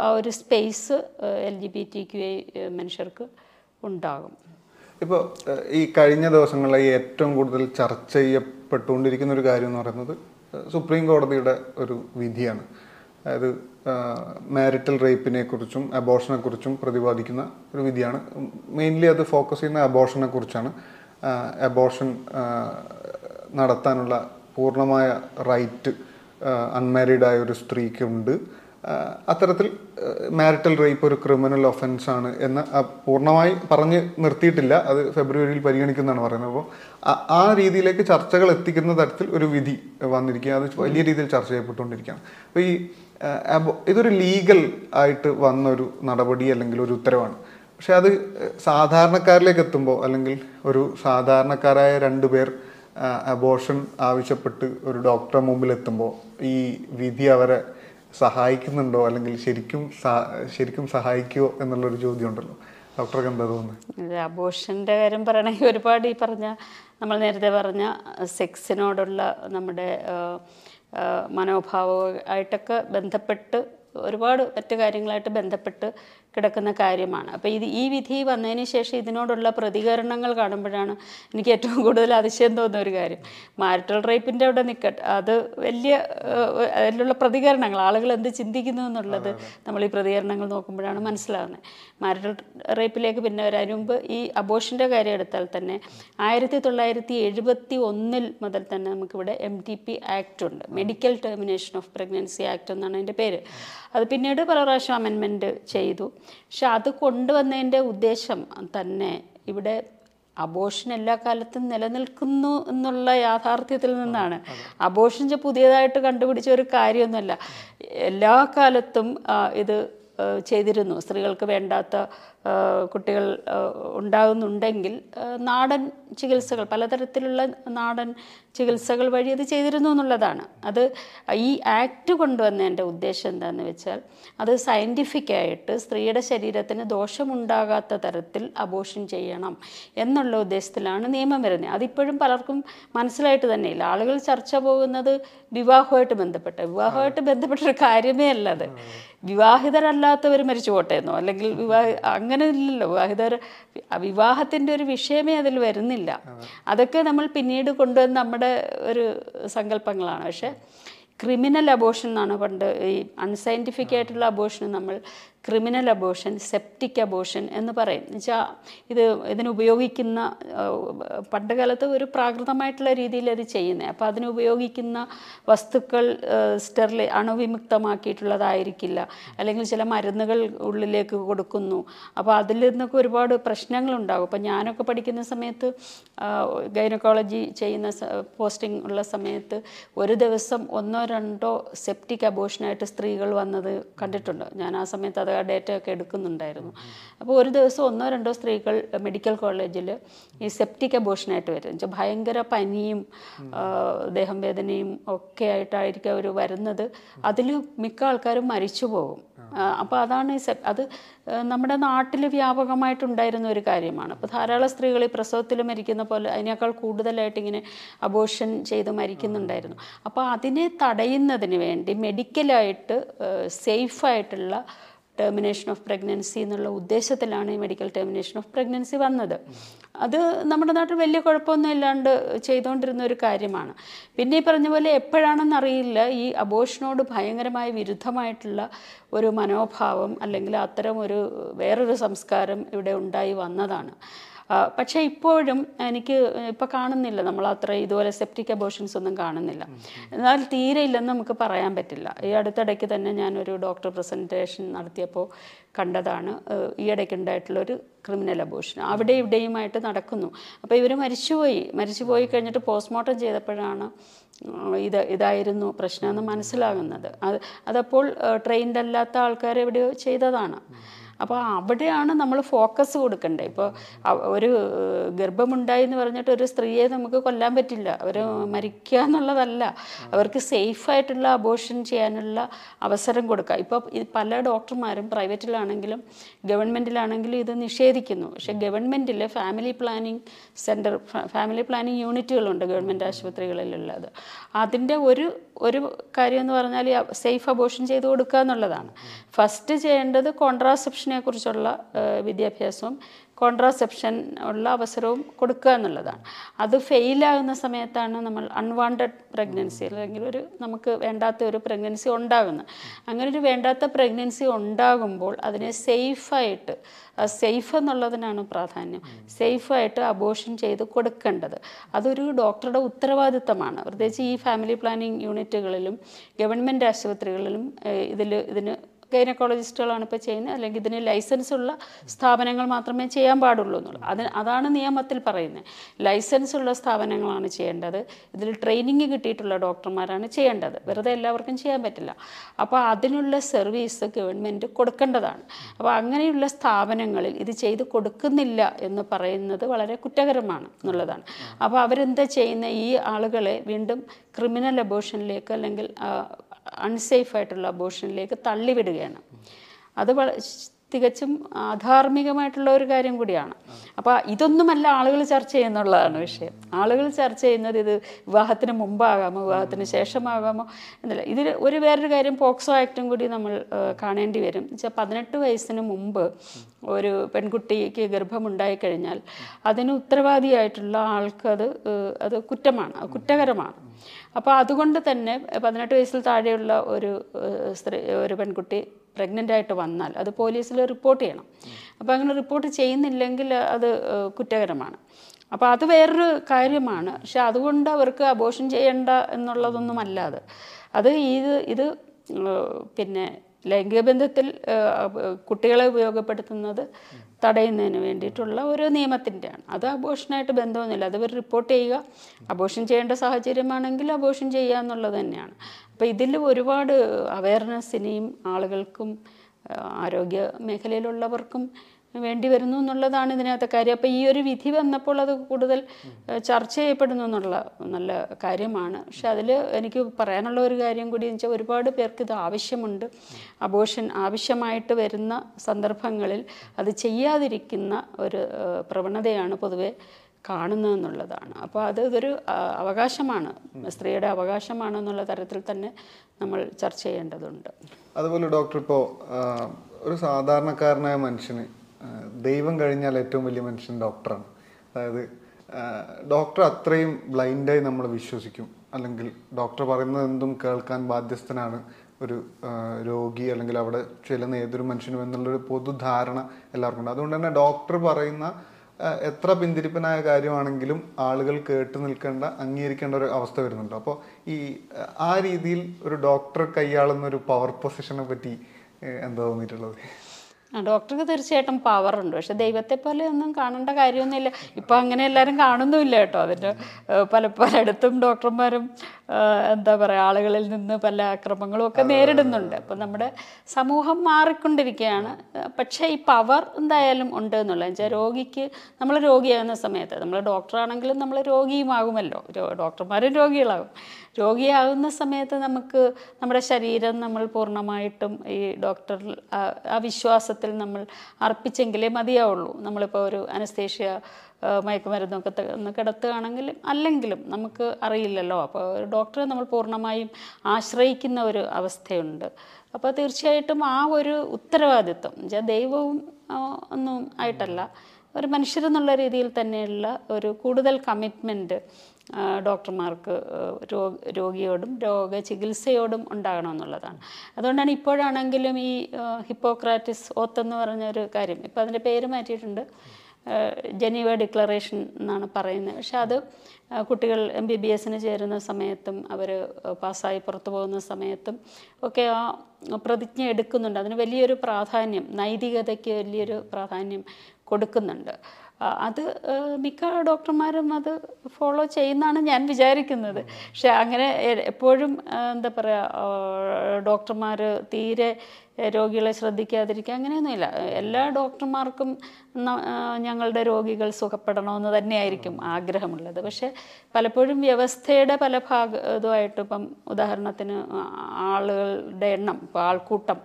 Speaker 1: ആ ഒരു space L G B T Q I മനുഷ്യർക്ക് ഉണ്ടാകും.
Speaker 2: ഇപ്പോൾ ഈ കഴിഞ്ഞ ദിവസങ്ങളിൽ ഏറ്റവും കൂടുതൽ ചർച്ച ചെയ്യപ്പെട്ടുകൊണ്ടിരിക്കുന്ന ഒരു കാര്യം എന്ന് പറയുന്നത് സുപ്രീം കോടതിയുടെ ഒരു വിധിയാണ്. അതായത് മാരിറ്റൽ റേപ്പിനെ കുറിച്ചും അബോഷനെ കുറിച്ചും പ്രതിപാദിക്കുന്ന ഒരു വിധിയാണ്. മെയിൻലി അത് ഫോക്കസ് ചെയ്യുന്ന അബോഷനെ കുറിച്ചാണ് അബോഷൻ നടത്താനുള്ള പൂർണമായ റൈറ്റ് അൺമാരീഡ് ആയ ഒരു സ്ത്രീക്ക് ഉണ്ട്. ആഹ് അത്തരത്തിൽ മാരിറ്റൽ റേപ്പ് ഒരു ക്രിമിനൽ ഒഫൻസ് ആണ് എന്ന് പൂർണമായി പറഞ്ഞ് നിർത്തിയിട്ടില്ല. അത് ഫെബ്രുവരിയിൽ പരിഗണിക്കുന്നതാണ് പറയുന്നത്. അപ്പോൾ ആ- രീതിയിലേക്ക് ചർച്ചകൾ എത്തിക്കുന്ന തരത്തിൽ ഒരു വിധി വന്നിരിക്കുക. അത് വലിയ രീതിയിൽ ചർച്ച ചെയ്യപ്പെട്ടുകൊണ്ടിരിക്കുകയാണ്. അപ്പോൾ ഈ ഇതൊരു ലീഗൽ ആയിട്ട് വന്നൊരു നടപടി അല്ലെങ്കിൽ ഒരു ഉത്തരവാണ്. പക്ഷെ അത് സാധാരണക്കാരിലേക്ക് എത്തുമ്പോൾ അല്ലെങ്കിൽ ഒരു സാധാരണക്കാരായ രണ്ടു പേർ അബോർഷൻ ആവശ്യപ്പെട്ട് ഒരു ഡോക്ടറെ മുമ്പിൽ എത്തുമ്പോൾ ഈ വിധി അവരെ സഹായിക്കുന്നുണ്ടോ? അല്ലെങ്കിൽ ശരിക്കും ശരിക്കും സഹായിക്കുമോ എന്നുള്ളൊരു ചോദ്യം ഉണ്ടല്ലോ ഡോക്ടർക്ക് എന്താ തോന്നുന്നത്
Speaker 1: അബോഷന്റെ കാര്യം പറയണമെങ്കിൽ ഒരുപാട് ഈ പറഞ്ഞ നമ്മൾ നേരത്തെ പറഞ്ഞ സെക്സിനോടുള്ള നമ്മുടെ മനോഭാവമായിട്ടൊക്കെ ബന്ധപ്പെട്ട് ഒരുപാട് മറ്റു കാര്യങ്ങളായിട്ട് ബന്ധപ്പെട്ട് കിടക്കുന്ന കാര്യമാണ്. അപ്പോൾ ഇത് ഈ വിധി വന്നതിന് ശേഷം ഇതിനോടുള്ള പ്രതികരണങ്ങൾ കാണുമ്പോഴാണ് എനിക്ക് ഏറ്റവും കൂടുതൽ അതിശയം തോന്നുന്ന ഒരു കാര്യം. മാരിറ്റൽ റേപ്പിന്റെ അവിടെ നിൽക്കട്ടെ അത് വലിയ അതിലുള്ള പ്രതികരണങ്ങൾ. ആളുകൾ എന്ത് ചിന്തിക്കുന്നു എന്നുള്ളത് നമ്മൾ ഈ പ്രതികരണങ്ങൾ നോക്കുമ്പോഴാണ് മനസ്സിലാവുന്നത്. മാരിറ്റൽ റേപ്പിലേക്ക് പിന്നെ വരാൻ മുമ്പ് ഈ അബോഷന്റെ കാര്യം എടുത്താൽ തന്നെ ആയിരത്തി തൊള്ളായിരത്തി എഴുപത്തി ഒന്നിൽ മുതൽ തന്നെ നമുക്കിവിടെ എം ടി പി ആക്ട് ഉണ്ട്. Medical termination of pregnancy act എന്നാണ് അതിന്റെ പേര്. അത് പിന്നീട് പല പ്രാവശ്യം അമെൻമെന്റ് ചെയ്തു. പക്ഷെ അത് കൊണ്ടുവന്നതിന്റെ ഉദ്ദേശം തന്നെ ഇവിടെ അബോഷൻ എല്ലാ കാലത്തും നിലനിൽക്കുന്നു എന്നുള്ള യാഥാർത്ഥ്യത്തിൽ നിന്നാണ്. അബോഷൻ പുതിയതായിട്ട് കണ്ടുപിടിച്ച ഒരു കാര്യമൊന്നുമല്ല. എല്ലാ കാലത്തും ഇത് ചെയ്തിരുന്നു. സ്ത്രീകൾക്ക് വേണ്ടാത്ത കുട്ടികൾ ഉണ്ടാകുന്നുണ്ടെങ്കിൽ നാടൻ ചികിത്സകൾ പലതരത്തിലുള്ള നാടൻ ചികിത്സകൾ വഴി അത് ചെയ്തിരുന്നു എന്നുള്ളതാണ്. അത് ഈ ആക്ട് കൊണ്ടുവന്നതിന്റെ ഉദ്ദേശം എന്താണെന്ന് വെച്ചാൽ അത് സയന്റിഫിക്കായിട്ട് സ്ത്രീയുടെ ശരീരത്തിന് ദോഷമുണ്ടാകാത്ത തരത്തിൽ അബോഷൻ ചെയ്യണം എന്നുള്ള ഉദ്ദേശത്തിലാണ് നിയമം വരുന്നത്. അതിപ്പോഴും പലർക്കും മനസ്സിലായിട്ട് തന്നെയില്ല ആളുകൾ ചർച്ച പോകുന്നത് വിവാഹമായിട്ട് ബന്ധപ്പെട്ട വിവാഹമായിട്ട് ബന്ധപ്പെട്ട ഒരു കാര്യമേ അല്ല അത്. വിവാഹിതരല്ലാത്തവർ മരിച്ചു പോട്ടെ എന്നോ അല്ലെങ്കിൽ വിവാഹ അങ്ങനെ ഇല്ലല്ലോ വിവാഹിതർ വിവാഹത്തിന്റെ ഒരു വിഷയമേ അതിൽ വരുന്നില്ല. അതൊക്കെ നമ്മൾ പിന്നീട് കൊണ്ടുവന്ന് നമ്മുടെ ഒരു സങ്കല്പങ്ങളാണ്. പക്ഷേ ക്രിമിനൽ അബോഷൻ എന്നാണ് പണ്ട് ഈ അൺസയന്റിഫിക് ആയിട്ടുള്ള അബോഷന് നമ്മൾ ക്രിമിനൽ അബോഷൻ സെപ്റ്റിക് അബോഷൻ എന്ന് പറയും. എന്നുവെച്ചാൽ ഇത് ഇതിനുപയോഗിക്കുന്ന പണ്ടുകാലത്ത് പണ്ട് കാലത്ത് ഒരു പ്രാകൃതമായിട്ടുള്ള രീതിയിൽ അത് ചെയ്യുന്നത് അപ്പോൾ അതിനുപയോഗിക്കുന്ന വസ്തുക്കൾ സ്റ്റെറിലി അണുവിമുക്തമാക്കിയിട്ടുള്ളതായിരിക്കില്ല. അല്ലെങ്കിൽ ചില മരുന്നുകൾ ഉള്ളിലേക്ക് കൊടുക്കുന്നു. അപ്പോൾ അതിൽ നിന്നൊക്കെ ഒരുപാട് പ്രശ്നങ്ങളുണ്ടാകും. അപ്പോൾ ഞാനൊക്കെ പഠിക്കുന്ന സമയത്ത് ഗൈനക്കോളജി ചെയ്യുന്ന പോസ്റ്റിംഗ് ഉള്ള സമയത്ത് ഒരു ദിവസം ഒന്നോ രണ്ടോ സെപ്റ്റിക് അബോഷനായിട്ട് സ്ത്രീകൾ വന്നത് കണ്ടിട്ടുണ്ട്. ഞാൻ ആ സമയത്ത് അത് ആ ഡേറ്റ ഒക്കെ എടുക്കുന്നുണ്ടായിരുന്നു. അപ്പോൾ ഒരു ദിവസം ഒന്നോ രണ്ടോ സ്ത്രീകൾ മെഡിക്കൽ കോളേജിൽ ഈ സെപ്റ്റിക് അബോഷനായിട്ട് വരും. വെച്ചാൽ ഭയങ്കര പനിയും ദേഹം വേദനയും ഒക്കെ ആയിട്ടായിരിക്കും അവർ വരുന്നത്. അതിൽ മിക്ക ആൾക്കാരും മരിച്ചു പോകും. അപ്പോൾ അതാണ് അത് നമ്മുടെ നാട്ടിൽ വ്യാപകമായിട്ടുണ്ടായിരുന്ന ഒരു കാര്യമാണ്. അപ്പോൾ ധാരാളം സ്ത്രീകൾ ഈ പ്രസവത്തിൽ മരിക്കുന്ന പോലെ അതിനേക്കാൾ കൂടുതലായിട്ട് ഇങ്ങനെ അബോഷൻ ചെയ്ത് മരിക്കുന്നുണ്ടായിരുന്നു. അപ്പോൾ അതിനെ തടയുന്നതിന് വേണ്ടി മെഡിക്കലായിട്ട് സേഫായിട്ടുള്ള ടെർമിനേഷൻ ഓഫ് പ്രഗ്നൻസി എന്നുള്ള ഉദ്ദേശത്തിലാണ് ഈ മെഡിക്കൽ ടെർമിനേഷൻ ഓഫ് പ്രഗ്നൻസി വന്നത്. അത് നമ്മുടെ നാട്ടിൽ വലിയ കുഴപ്പമൊന്നും ഇല്ലാണ്ട് ചെയ്തുകൊണ്ടിരുന്ന ഒരു കാര്യമാണ്. പിന്നെ ഈ പറഞ്ഞ പോലെ എപ്പോഴാണെന്ന് അറിയില്ല. ഈ അബോഷനോട് ഭയങ്കരമായ വിരുദ്ധമായിട്ടുള്ള ഒരു മനോഭാവം അല്ലെങ്കിൽ അത്തരം ഒരു വേറൊരു സംസ്കാരം ഇവിടെ ഉണ്ടായി വന്നതാണ്. പക്ഷേ ഇപ്പോഴും എനിക്ക് ഇപ്പോൾ കാണുന്നില്ല നമ്മൾ അത്ര ഇതുപോലെ സെപ്റ്റിക് അബോഷൻസ് ഒന്നും കാണുന്നില്ല. എന്നാൽ തീരെ ഇല്ലെന്ന് നമുക്ക് പറയാൻ പറ്റില്ല. ഈ അടുത്തിടയ്ക്ക് തന്നെ ഞാനൊരു ഡോക്ടർ പ്രസന്റേഷൻ നടത്തിയപ്പോൾ കണ്ടതാണ് ഈ ഇടയ്ക്ക് ഉണ്ടായിട്ടുള്ളൊരു ക്രിമിനൽ അബോഷൻ അവിടെ ഇവിടെയുമായിട്ട് നടക്കുന്നു. അപ്പോൾ ഇവർ മരിച്ചുപോയി. മരിച്ചുപോയി കഴിഞ്ഞിട്ട് പോസ്റ്റ്മോർട്ടം ചെയ്തപ്പോഴാണ് ഇത് ഇതായിരുന്നു പ്രശ്നമെന്ന് മനസ്സിലാകുന്നത്. അത് അതപ്പോൾ ട്രെയിൻഡ് അല്ലാത്ത ആൾക്കാർ എവിടെയോ ചെയ്തതാണ്. അപ്പോൾ അവിടെയാണ് നമ്മൾ ഫോക്കസ് കൊടുക്കേണ്ടത് ഇപ്പോൾ ഒരു ഗർഭമുണ്ടായി എന്ന് പറഞ്ഞിട്ട് ഒരു സ്ത്രീയെ നമുക്ക് കൊല്ലാൻ പറ്റില്ല. അവർ മരിക്കുക എന്നുള്ളതല്ല. അവർക്ക് സേഫായിട്ടുള്ള അബോഷൻ ചെയ്യാനുള്ള അവസരം കൊടുക്കുക ഇപ്പോൾ പല ഡോക്ടർമാരും പ്രൈവറ്റിലാണെങ്കിലും ഗവൺമെന്റിലാണെങ്കിലും ഇത് നിഷേധിക്കുന്നു. പക്ഷേ ഗവൺമെന്റിൽ family planning centre family planning യൂണിറ്റുകളുണ്ട് government ആശുപത്രികളിലുള്ളത്. അതിന്റെ ഒരു ഒരു കാര്യം എന്ന് പറഞ്ഞാൽ സേഫ് അബോഷൻ ചെയ്ത് കൊടുക്കുക എന്നുള്ളതാണ് ഫസ്റ്റ് ചെയ്യേണ്ടത് കോൺട്രാസെപ്ഷനെ കുറിച്ചുള്ള വിദ്യാഭ്യാസവും കോൺട്രാസെപ്ഷൻ ഉള്ള അവസരവും കൊടുക്കുക എന്നുള്ളതാണ്. അത് ഫെയിലാകുന്ന സമയത്താണ് നമ്മൾ അൺവാണ്ടഡ് പ്രഗ്നൻസി അല്ലെങ്കിൽ ഒരു നമുക്ക് വേണ്ടാത്ത ഒരു പ്രഗ്നൻസി ഉണ്ടാകുന്നത്. അങ്ങനെ ഒരു വേണ്ടാത്ത പ്രഗ്നൻസി ഉണ്ടാകുമ്പോൾ അതിനെ സേഫായിട്ട് സേഫ് എന്നുള്ളതിനാണ് പ്രാധാന്യം. സേഫായിട്ട് അബോഷൻ ചെയ്ത് കൊടുക്കേണ്ടത്. അതൊരു ഡോക്ടറുടെ ഉത്തരവാദിത്തമാണ്. പ്രത്യേകിച്ച് ഈ ഫാമിലി പ്ലാനിങ് യൂണിറ്റുകളിലും ഗവൺമെന്റ് ആശുപത്രികളിലും ഇതിൽ ഇതിന് ഗൈനക്കോളജിസ്റ്റുകളാണ് ഇപ്പോൾ ചെയ്യുന്നത്. അല്ലെങ്കിൽ ഇതിന് ലൈസൻസ് ഉള്ള സ്ഥാപനങ്ങൾ മാത്രമേ ചെയ്യാൻ പാടുള്ളൂ എന്നുള്ളത്. അതിന് അതാണ് നിയമത്തിൽ പറയുന്നത്. ലൈസൻസ് ഉള്ള സ്ഥാപനങ്ങളാണ് ചെയ്യേണ്ടത്. ഇതിൽ ട്രെയിനിങ് കിട്ടിയിട്ടുള്ള ഡോക്ടർമാരാണ് ചെയ്യേണ്ടത്. വെറുതെ എല്ലാവർക്കും ചെയ്യാൻ പറ്റില്ല. അപ്പോൾ അതിനുള്ള സർവീസ് ഗവൺമെന്റ് കൊടുക്കേണ്ടതാണ്. അപ്പോൾ അങ്ങനെയുള്ള സ്ഥാപനങ്ങളിൽ ഇത് ചെയ്ത് കൊടുക്കുന്നില്ല എന്ന് പറയുന്നത് വളരെ കുറ്റകരമാണ് എന്നുള്ളതാണ്. അപ്പോൾ അവരെന്താ ചെയ്യുന്ന ഈ ആളുകളെ വീണ്ടും ക്രിമിനൽ അബോഷനിലേക്ക് അല്ലെങ്കിൽ അൺസേഫ് ആയിട്ടുള്ള അബോഷനിലേക്ക് തള്ളിവിടുകയാണ്. അത് തികച്ചും ആധാർമികമായിട്ടുള്ള ഒരു കാര്യം കൂടിയാണ്. അപ്പോൾ ഇതൊന്നുമല്ല ആളുകൾ ചർച്ച ചെയ്യുന്നുള്ളതാണ് വിഷയം. ആളുകൾ ചർച്ച ചെയ്യുന്നത് ഇത് വിവാഹത്തിന് മുമ്പാകാമോ വിവാഹത്തിന് ശേഷമാകാമോ എന്നല്ല. ഇതിൽ ഒരു വേറൊരു കാര്യം പോക്സോ ആക്റ്റും കൂടി നമ്മൾ കാണേണ്ടി വരും. വെച്ചാൽ പതിനെട്ട് വയസ്സിന് മുമ്പ് ഒരു പെൺകുട്ടിക്ക് ഗർഭമുണ്ടായി കഴിഞ്ഞാൽ അതിന് ഉത്തരവാദിയായിട്ടുള്ള ആൾക്ക് അത് അത് കുറ്റമാണ് കുറ്റകരമാണ്. അപ്പോൾ അതുകൊണ്ട് തന്നെ പതിനെട്ട് വയസ്സിൽ താഴെയുള്ള ഒരു സ്ത്രീ ഒരു പെൺകുട്ടി പ്രഗ്നന്റ് ആയിട്ട് വന്നാൽ അത് പോലീസിൽ റിപ്പോർട്ട് ചെയ്യണം. അപ്പോൾ അങ്ങനെ റിപ്പോർട്ട് ചെയ്യുന്നില്ലെങ്കിൽ അത് കുറ്റകരമാണ്. അപ്പോൾ അത് വേറൊരു കാര്യമാണ്. പക്ഷെ അതുകൊണ്ട് അവർക്ക് അബോഷൻ ചെയ്യേണ്ട എന്നുള്ളതൊന്നും അല്ല അത് അത് ഇത് ഇത് പിന്നെ ലൈംഗിക ബന്ധത്തിൽ കുട്ടികളെ ഉപയോഗപ്പെടുത്തുന്നത് തടയുന്നതിന് വേണ്ടിയിട്ടുള്ള ഒരു നിയമത്തിന്റെയാണ്. അത് അബോഷനായിട്ട് ബന്ധമൊന്നുമില്ല. അത് അവർ റിപ്പോർട്ട് ചെയ്യുക. അബോഷൻ ചെയ്യേണ്ട സാഹചര്യമാണെങ്കിൽ അബോഷൻ ചെയ്യുക എന്നുള്ളത് തന്നെയാണ്. അപ്പോൾ ഇതിൽ ഒരുപാട് അവയർനെസ് ഇനിയും ആളുകൾക്കും ആരോഗ്യ മേഖലയിലുള്ളവർക്കും വേണ്ടി വരുന്നു എന്നുള്ളതാണ് ഇതിനകത്തെ കാര്യം. അപ്പോൾ ഈ ഒരു വിധി വന്നപ്പോൾ അത് കൂടുതൽ ചർച്ച ചെയ്യപ്പെടുന്നു എന്നുള്ള നല്ല കാര്യമാണ്. പക്ഷെ അതിൽ എനിക്ക് പറയാനുള്ള ഒരു കാര്യം കൂടി വെച്ചാൽ ഒരുപാട് പേർക്ക് ഇത് ആവശ്യമുണ്ട്. അബോഷൻ ആവശ്യമായിട്ട് വരുന്ന സന്ദർഭങ്ങളിൽ അത് ചെയ്യാതിരിക്കുന്ന ഒരു പ്രവണതയാണ് പൊതുവെ കാണുന്നതെന്നുള്ളതാണ് അപ്പോൾ അത് ഇതൊരു അവകാശമാണ്. സ്ത്രീയുടെ അവകാശമാണ് എന്നുള്ള തരത്തിൽ തന്നെ നമ്മൾ ചർച്ച ചെയ്യേണ്ടതുണ്ട്.
Speaker 2: അതുപോലെ ഡോക്ടർ ഇപ്പോൾ ഒരു സാധാരണക്കാരനായ മനുഷ്യന് ദൈവം കഴിഞ്ഞാൽ ഏറ്റവും വലിയ മനുഷ്യൻ ഡോക്ടറാണ് അതായത് ഡോക്ടർ അത്രയും ബ്ലൈൻഡായി നമ്മൾ വിശ്വസിക്കും. അല്ലെങ്കിൽ ഡോക്ടർ പറയുന്നത് എന്തും കേൾക്കാൻ ബാധ്യസ്ഥനാണ് ഒരു രോഗി അല്ലെങ്കിൽ അവിടെ ചെല്ലുന്ന ഏതൊരു മനുഷ്യനും എന്നുള്ളൊരു പൊതുധാരണ എല്ലാവർക്കും ഉണ്ട്. അതുകൊണ്ട് തന്നെ ഡോക്ടർ പറയുന്ന എത്ര പിന്തിരിപ്പനായ കാര്യമാണെങ്കിലും ആളുകൾ കേട്ട് നിൽക്കേണ്ട അംഗീകരിക്കേണ്ട ഒരു അവസ്ഥ വരുന്നുണ്ട്. അപ്പോൾ ഈ ആ, രീതിയിൽ ഒരു ഡോക്ടർ കൈയാളുന്ന ഒരു പവർ പൊസിഷനെ പറ്റി എന്താ തോന്നിയിട്ടുള്ളത്?
Speaker 1: ഡോക്ടർക്ക് തീർച്ചയായിട്ടും പവർ ഉണ്ട്. പക്ഷെ ദൈവത്തെ പോലെ ഒന്നും കാണേണ്ട കാര്യമൊന്നുമില്ല. ഇപ്പം അങ്ങനെ എല്ലാരും കാണുന്നുമില്ല കേട്ടോ. അതിന്റെ ഏഹ്, പല പലയിടത്തും ഡോക്ടർമാരും എന്താ പറയുക ആളുകളിൽ നിന്ന് പല അക്രമങ്ങളും ഒക്കെ നേരിടുന്നുണ്ട്. അപ്പം നമ്മുടെ സമൂഹം മാറിക്കൊണ്ടിരിക്കുകയാണ്. പക്ഷെ പക്ഷേ ഈ പവർ എന്തായാലും ഉണ്ട് എന്നുള്ളത് വെച്ചാൽ രോഗിക്ക് നമ്മൾ രോഗിയാകുന്ന സമയത്ത് നമ്മൾ ഡോക്ടറാണെങ്കിലും നമ്മൾ രോഗിയുമാകുമല്ലോ. ഡോക്ടർമാരും രോഗികളാകും. രോഗിയാകുന്ന സമയത്ത് നമുക്ക് നമ്മുടെ ശരീരം നമ്മൾ പൂർണമായിട്ടും ഈ ഡോക്ടർ ആ- വിശ്വാസത്തിൽ നമ്മൾ അർപ്പിച്ചെങ്കിലേ മതിയാവുള്ളൂ. നമ്മളിപ്പോൾ ഒരു അനസ്തേഷ്യ മയക്കുമരുന്നൊക്കെ ഒന്ന് കിടത്തുകയാണെങ്കിലും അല്ലെങ്കിലും നമുക്ക് അറിയില്ലല്ലോ. അപ്പോൾ ഒരു ഡോക്ടറെ നമ്മൾ പൂർണമായും ആശ്രയിക്കുന്ന ഒരു അവസ്ഥയുണ്ട്. അപ്പോൾ തീർച്ചയായിട്ടും ആ ഒരു ഉത്തരവാദിത്വം ദൈവവും ഒന്നും ആയിട്ടല്ല ഒരു മനുഷ്യരെന്നുള്ള രീതിയിൽ തന്നെയുള്ള ഒരു കൂടുതൽ കമ്മിറ്റ്മെന്റ് ഡോക്ടർമാർക്ക് രോഗിയോടും രോഗചികിത്സയോടും ഉണ്ടാകണമെന്നുള്ളതാണ്. അതുകൊണ്ടാണ് ഇപ്പോഴാണെങ്കിലും ഈ ഹിപ്പോക്രാറ്റിസ് ഓത്തെന്ന് പറഞ്ഞൊരു കാര്യം. ഇപ്പോൾ അതിന്റെ പേര് മാറ്റിയിട്ടുണ്ട്. ജനീവ ഡിക്ലറേഷൻ എന്നാണ് പറയുന്നത്. പക്ഷെ അത് കുട്ടികൾ എം ബി ബി എസിന് ചേരുന്ന സമയത്തും അവർ പാസ്സായി പുറത്തു പോകുന്ന സമയത്തും ഒക്കെ ആ പ്രതിജ്ഞ എടുക്കുന്നുണ്ട്. അതിന് വലിയൊരു പ്രാധാന്യം നൈതികതയ്ക്ക് വലിയൊരു പ്രാധാന്യം കൊടുക്കുന്നുണ്ട്. അത് മിക്ക ഡോക്ടർമാരും അത് ഫോളോ ചെയ്യുന്നതാണ് ഞാൻ വിചാരിക്കുന്നത്. പക്ഷെ അങ്ങനെ എപ്പോഴും എന്താ പറയുക ഡോക്ടർമാർ തീരെ രോഗികളെ ശ്രദ്ധിക്കാതിരിക്കുക അങ്ങനെയൊന്നുമില്ല. എല്ലാ ഡോക്ടർമാർക്കും ഞങ്ങളുടെ രോഗികൾ സുഖപ്പെടണമെന്ന് തന്നെയായിരിക്കും ആഗ്രഹമുള്ളത്. പക്ഷേ പലപ്പോഴും വ്യവസ്ഥയുടെ പല ഭാഗ ഇതുമായിട്ട് ഇപ്പം ഉദാഹരണത്തിന് ആളുകളുടെ എണ്ണം ഇപ്പോൾ ആൾക്കൂട്ടം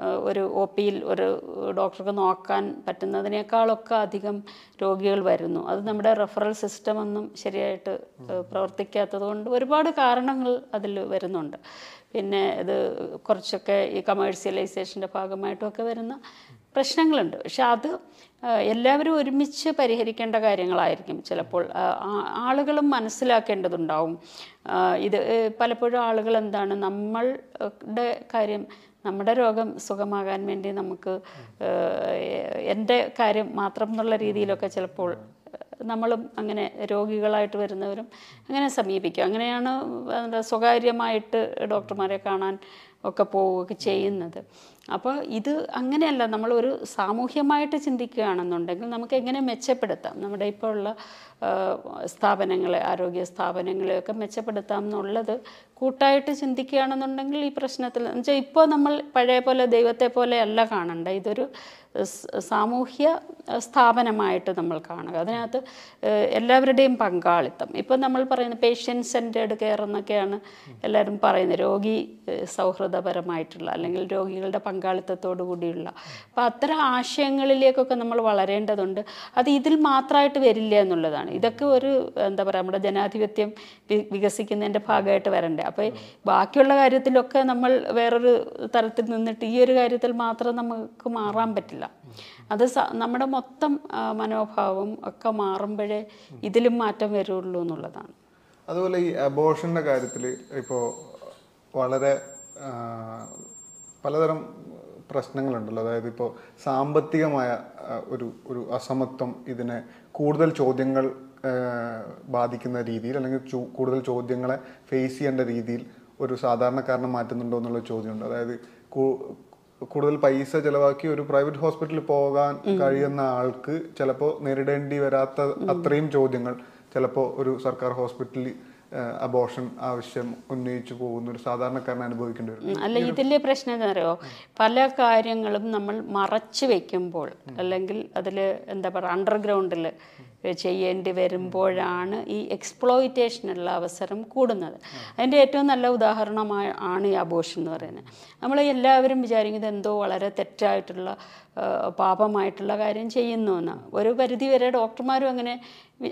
Speaker 1: ഒരു ഒ പിയിൽ ഒരു ഡോക്ടർക്ക് നോക്കാൻ പറ്റുന്നതിനേക്കാളൊക്കെ അധികം രോഗികൾ വരുന്നു. അത് നമ്മുടെ റെഫറൽ സിസ്റ്റം ഒന്നും ശരിയായിട്ട് പ്രവർത്തിക്കാത്തത് കൊണ്ട് ഒരുപാട് കാരണങ്ങൾ അതിൽ വരുന്നുണ്ട്. പിന്നെ ഇത് കുറച്ചൊക്കെ ഈ കമേഴ്സ്യലൈസേഷന്റെ ഭാഗമായിട്ടൊക്കെ വരുന്ന പ്രശ്നങ്ങളുണ്ട്. പക്ഷെ അത് എല്ലാവരും ഒരുമിച്ച് പരിഹരിക്കേണ്ട കാര്യങ്ങളായിരിക്കും ചിലപ്പോൾ. ആളുകളും മനസ്സിലാക്കേണ്ടതുണ്ടാവും. ഇത് പലപ്പോഴും ആളുകൾ എന്താണ് നമ്മളുടെ കാര്യം നമ്മുടെ രോഗം സുഖമാകാൻ വേണ്ടി നമുക്ക് എന്റെ കാര്യം മാത്രം എന്നുള്ള രീതിയിലൊക്കെ ചിലപ്പോൾ നമ്മളും അങ്ങനെ രോഗികളായിട്ട് വരുന്നവരും അങ്ങനെ സമീപിക്കും. അങ്ങനെയാണ് സ്വകാര്യമായിട്ട് ഡോക്ടർമാരെ കാണാൻ ഒക്കെ പോവുകയൊക്കെ ചെയ്യുന്നത്. അപ്പോൾ ഇത് അങ്ങനെയല്ല നമ്മൾ ഒരു സാമൂഹ്യമായിട്ട് ചിന്തിക്കുകയാണെന്നുണ്ടെങ്കിൽ നമുക്ക് എങ്ങനെ മെച്ചപ്പെടുത്താം? നമ്മുടെ ഇപ്പോൾ ഉള്ള സ്ഥാപനങ്ങളെ ആരോഗ്യ സ്ഥാപനങ്ങളെയൊക്കെ മെച്ചപ്പെടുത്താം എന്നുള്ളത് കൂട്ടായിട്ട് ചിന്തിക്കുകയാണെന്നുണ്ടെങ്കിൽ ഈ പ്രശ്നത്തിൽ എന്നുവെച്ചാൽ ഇപ്പോൾ നമ്മൾ പഴയ പോലെ ദൈവത്തെ പോലെ അല്ല കാണണ്ട. ഇതൊരു സാമൂഹ്യ സ്ഥാപനമായിട്ട് നമ്മൾ കാണുക. അതിനകത്ത് എല്ലാവരുടെയും പങ്കാളിത്തം. ഇപ്പം നമ്മൾ പറയുന്ന പേഷ്യൻ സെന്റേഡ് കെയർ എന്നൊക്കെയാണ് എല്ലാവരും പറയുന്നത്. രോഗി സൗഹൃദപരമായിട്ടുള്ള അല്ലെങ്കിൽ രോഗികളുടെ പങ്കാളിത്തത്തോടു കൂടിയുള്ള. അപ്പോൾ അത്തരം ആശയങ്ങളിലേക്കൊക്കെ നമ്മൾ വളരേണ്ടതുണ്ട്. അത് ഇതിൽ മാത്രമായിട്ട് വരില്ല എന്നുള്ളതാണ്. ഇതൊക്കെ ഒരു എന്താ പറയുക നമ്മുടെ ജനാധിപത്യം വികസിക്കുന്നതിന്റെ ഭാഗമായിട്ട് വരണ്ടേ. അപ്പോൾ ബാക്കിയുള്ള കാര്യത്തിലൊക്കെ നമ്മൾ വേറൊരു തരത്തിൽ നിന്നിട്ട് ഈ ഒരു കാര്യത്തിൽ മാത്രം നമുക്ക് മാറാൻ പറ്റില്ല. അത് നമ്മുടെ മൊത്തം മനോഭാവം ഒക്കെ മാറുമ്പോഴേ ഇതിലും മാറ്റം വരുള്ളൂ എന്നുള്ളതാണ്.
Speaker 2: അതുപോലെ ഈ അബോഷന്റെ കാര്യത്തിൽ ഇപ്പോൾ വളരെ പലതരം പ്രശ്നങ്ങളുണ്ടല്ലോ. അതായത് ഇപ്പോൾ സാമ്പത്തികമായ ഒരു ഒരു അസമത്വം ഇതിനെ കൂടുതൽ ചോദ്യങ്ങൾ ബാധിക്കുന്ന രീതിയിൽ അല്ലെങ്കിൽ കൂടുതൽ ചോദ്യങ്ങളെ ഫേസ് ചെയ്യേണ്ട രീതിയിൽ ഒരു സാധാരണക്കാരനെ മാറ്റുന്നുണ്ടോ എന്നുള്ള ചോദ്യമുണ്ട്. അതായത് കൂടുതൽ പൈസ ചിലവാക്കി ഒരു പ്രൈവറ്റ് ഹോസ്പിറ്റലിൽ പോകാൻ കഴിയുന്ന ആൾക്ക് ചിലപ്പോൾ നേരിടേണ്ടി വരാത്ത അത്രയും ചോദ്യങ്ങൾ. ചിലപ്പോൾ ഒരു സർക്കാർ ഹോസ്പിറ്റലിൽ അബോഷൻ ആവശ്യം ഉന്നയിച്ചു പോകുന്ന ഒരു സാധാരണക്കാരൻ അനുഭവിക്കേണ്ടി വരും.
Speaker 1: അല്ല ഇതിലെ പ്രശ്നം എന്താ പറയുക പല കാര്യങ്ങളും നമ്മൾ മറച്ചു വെക്കുമ്പോൾ അല്ലെങ്കിൽ അതിൽ എന്താ പറയുക അണ്ടർഗ്രൗണ്ടിൽ ചെയ്യേണ്ടി വരുമ്പോഴാണ് ഈ എക്സ്പ്ലോയിറ്റേഷനുള്ള അവസരം കൂടുന്നത്. അതിന്റെ ഏറ്റവും നല്ല ഉദാഹരണമായ ആണ് ഈ അബോഷൻ എന്ന് പറയുന്നത്. നമ്മൾ എല്ലാവരും വിചാരിക്കുന്നത് എന്തോ വളരെ തെറ്റായിട്ടുള്ള പാപമായിട്ടുള്ള കാര്യം ചെയ്യുന്നു എന്ന് ഒരു പരിധിവരെ ഡോക്ടർമാരും അങ്ങനെ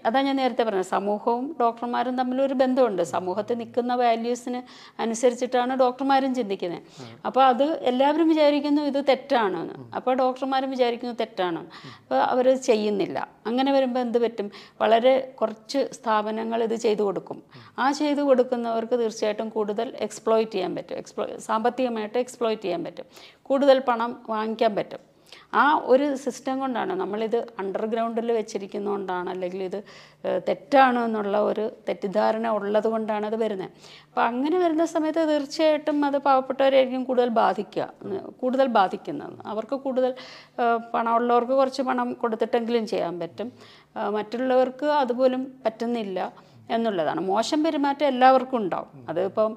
Speaker 1: അതാ ഞാൻ നേരത്തെ പറഞ്ഞത്. സമൂഹവും ഡോക്ടർമാരും തമ്മിലൊരു ബന്ധമുണ്ട്. സമൂഹത്തിൽ നിൽക്കുന്ന വാല്യൂസിന് അനുസരിച്ചിട്ടാണ് ഡോക്ടർമാരും ചിന്തിക്കുന്നത്. അപ്പോൾ അത് എല്ലാവരും വിചാരിക്കുന്നു ഇത് തെറ്റാണെന്ന്. അപ്പോൾ ഡോക്ടർമാരും വിചാരിക്കുന്നു തെറ്റാണ്. അപ്പോൾ അവർ ചെയ്യുന്നില്ല. അങ്ങനെ വരുമ്പോൾ എന്ത് പറ്റും? വളരെ കുറച്ച് സ്ഥാപനങ്ങൾ ഇത് ചെയ്തു കൊടുക്കും. ആ ചെയ്തു കൊടുക്കുന്നവർക്ക് തീർച്ചയായിട്ടും കൂടുതൽ എക്സ്പ്ലോയിറ്റ് ചെയ്യാൻ പറ്റും. എക്സ്പ്ലോ സാമ്പത്തികമായിട്ട് എക്സ്പ്ലോയിറ്റ് ചെയ്യാൻ പറ്റും. കൂടുതൽ പണം വാങ്ങിക്കാൻ പറ്റും. ആ ഒരു സിസ്റ്റം കൊണ്ടാണ് നമ്മളിത് അണ്ടർഗ്രൗണ്ടിൽ വെച്ചിരിക്കുന്നതുകൊണ്ടാണ് അല്ലെങ്കിൽ ഇത് തെറ്റാണ് എന്നുള്ള ഒരു തെറ്റിദ്ധാരണ ഉള്ളത് കൊണ്ടാണ് അത് വരുന്നത് അപ്പോൾ അങ്ങനെ വരുന്ന സമയത്ത് തീർച്ചയായിട്ടും അത് പാവപ്പെട്ടവരായിരിക്കും കൂടുതൽ ബാധിക്കുക കൂടുതൽ ബാധിക്കുന്നത്. അവർക്ക് കൂടുതൽ പണമുള്ളവർക്ക് കുറച്ച് പണം കൊടുത്തിട്ടെങ്കിലും ചെയ്യാൻ പറ്റും. മറ്റുള്ളവർക്ക് അതുപോലും പറ്റുന്നില്ല. എന്നുള്ളതാണ്. മോശം പെരുമാറ്റം എല്ലാവർക്കും ഉണ്ടാവും. അതിപ്പം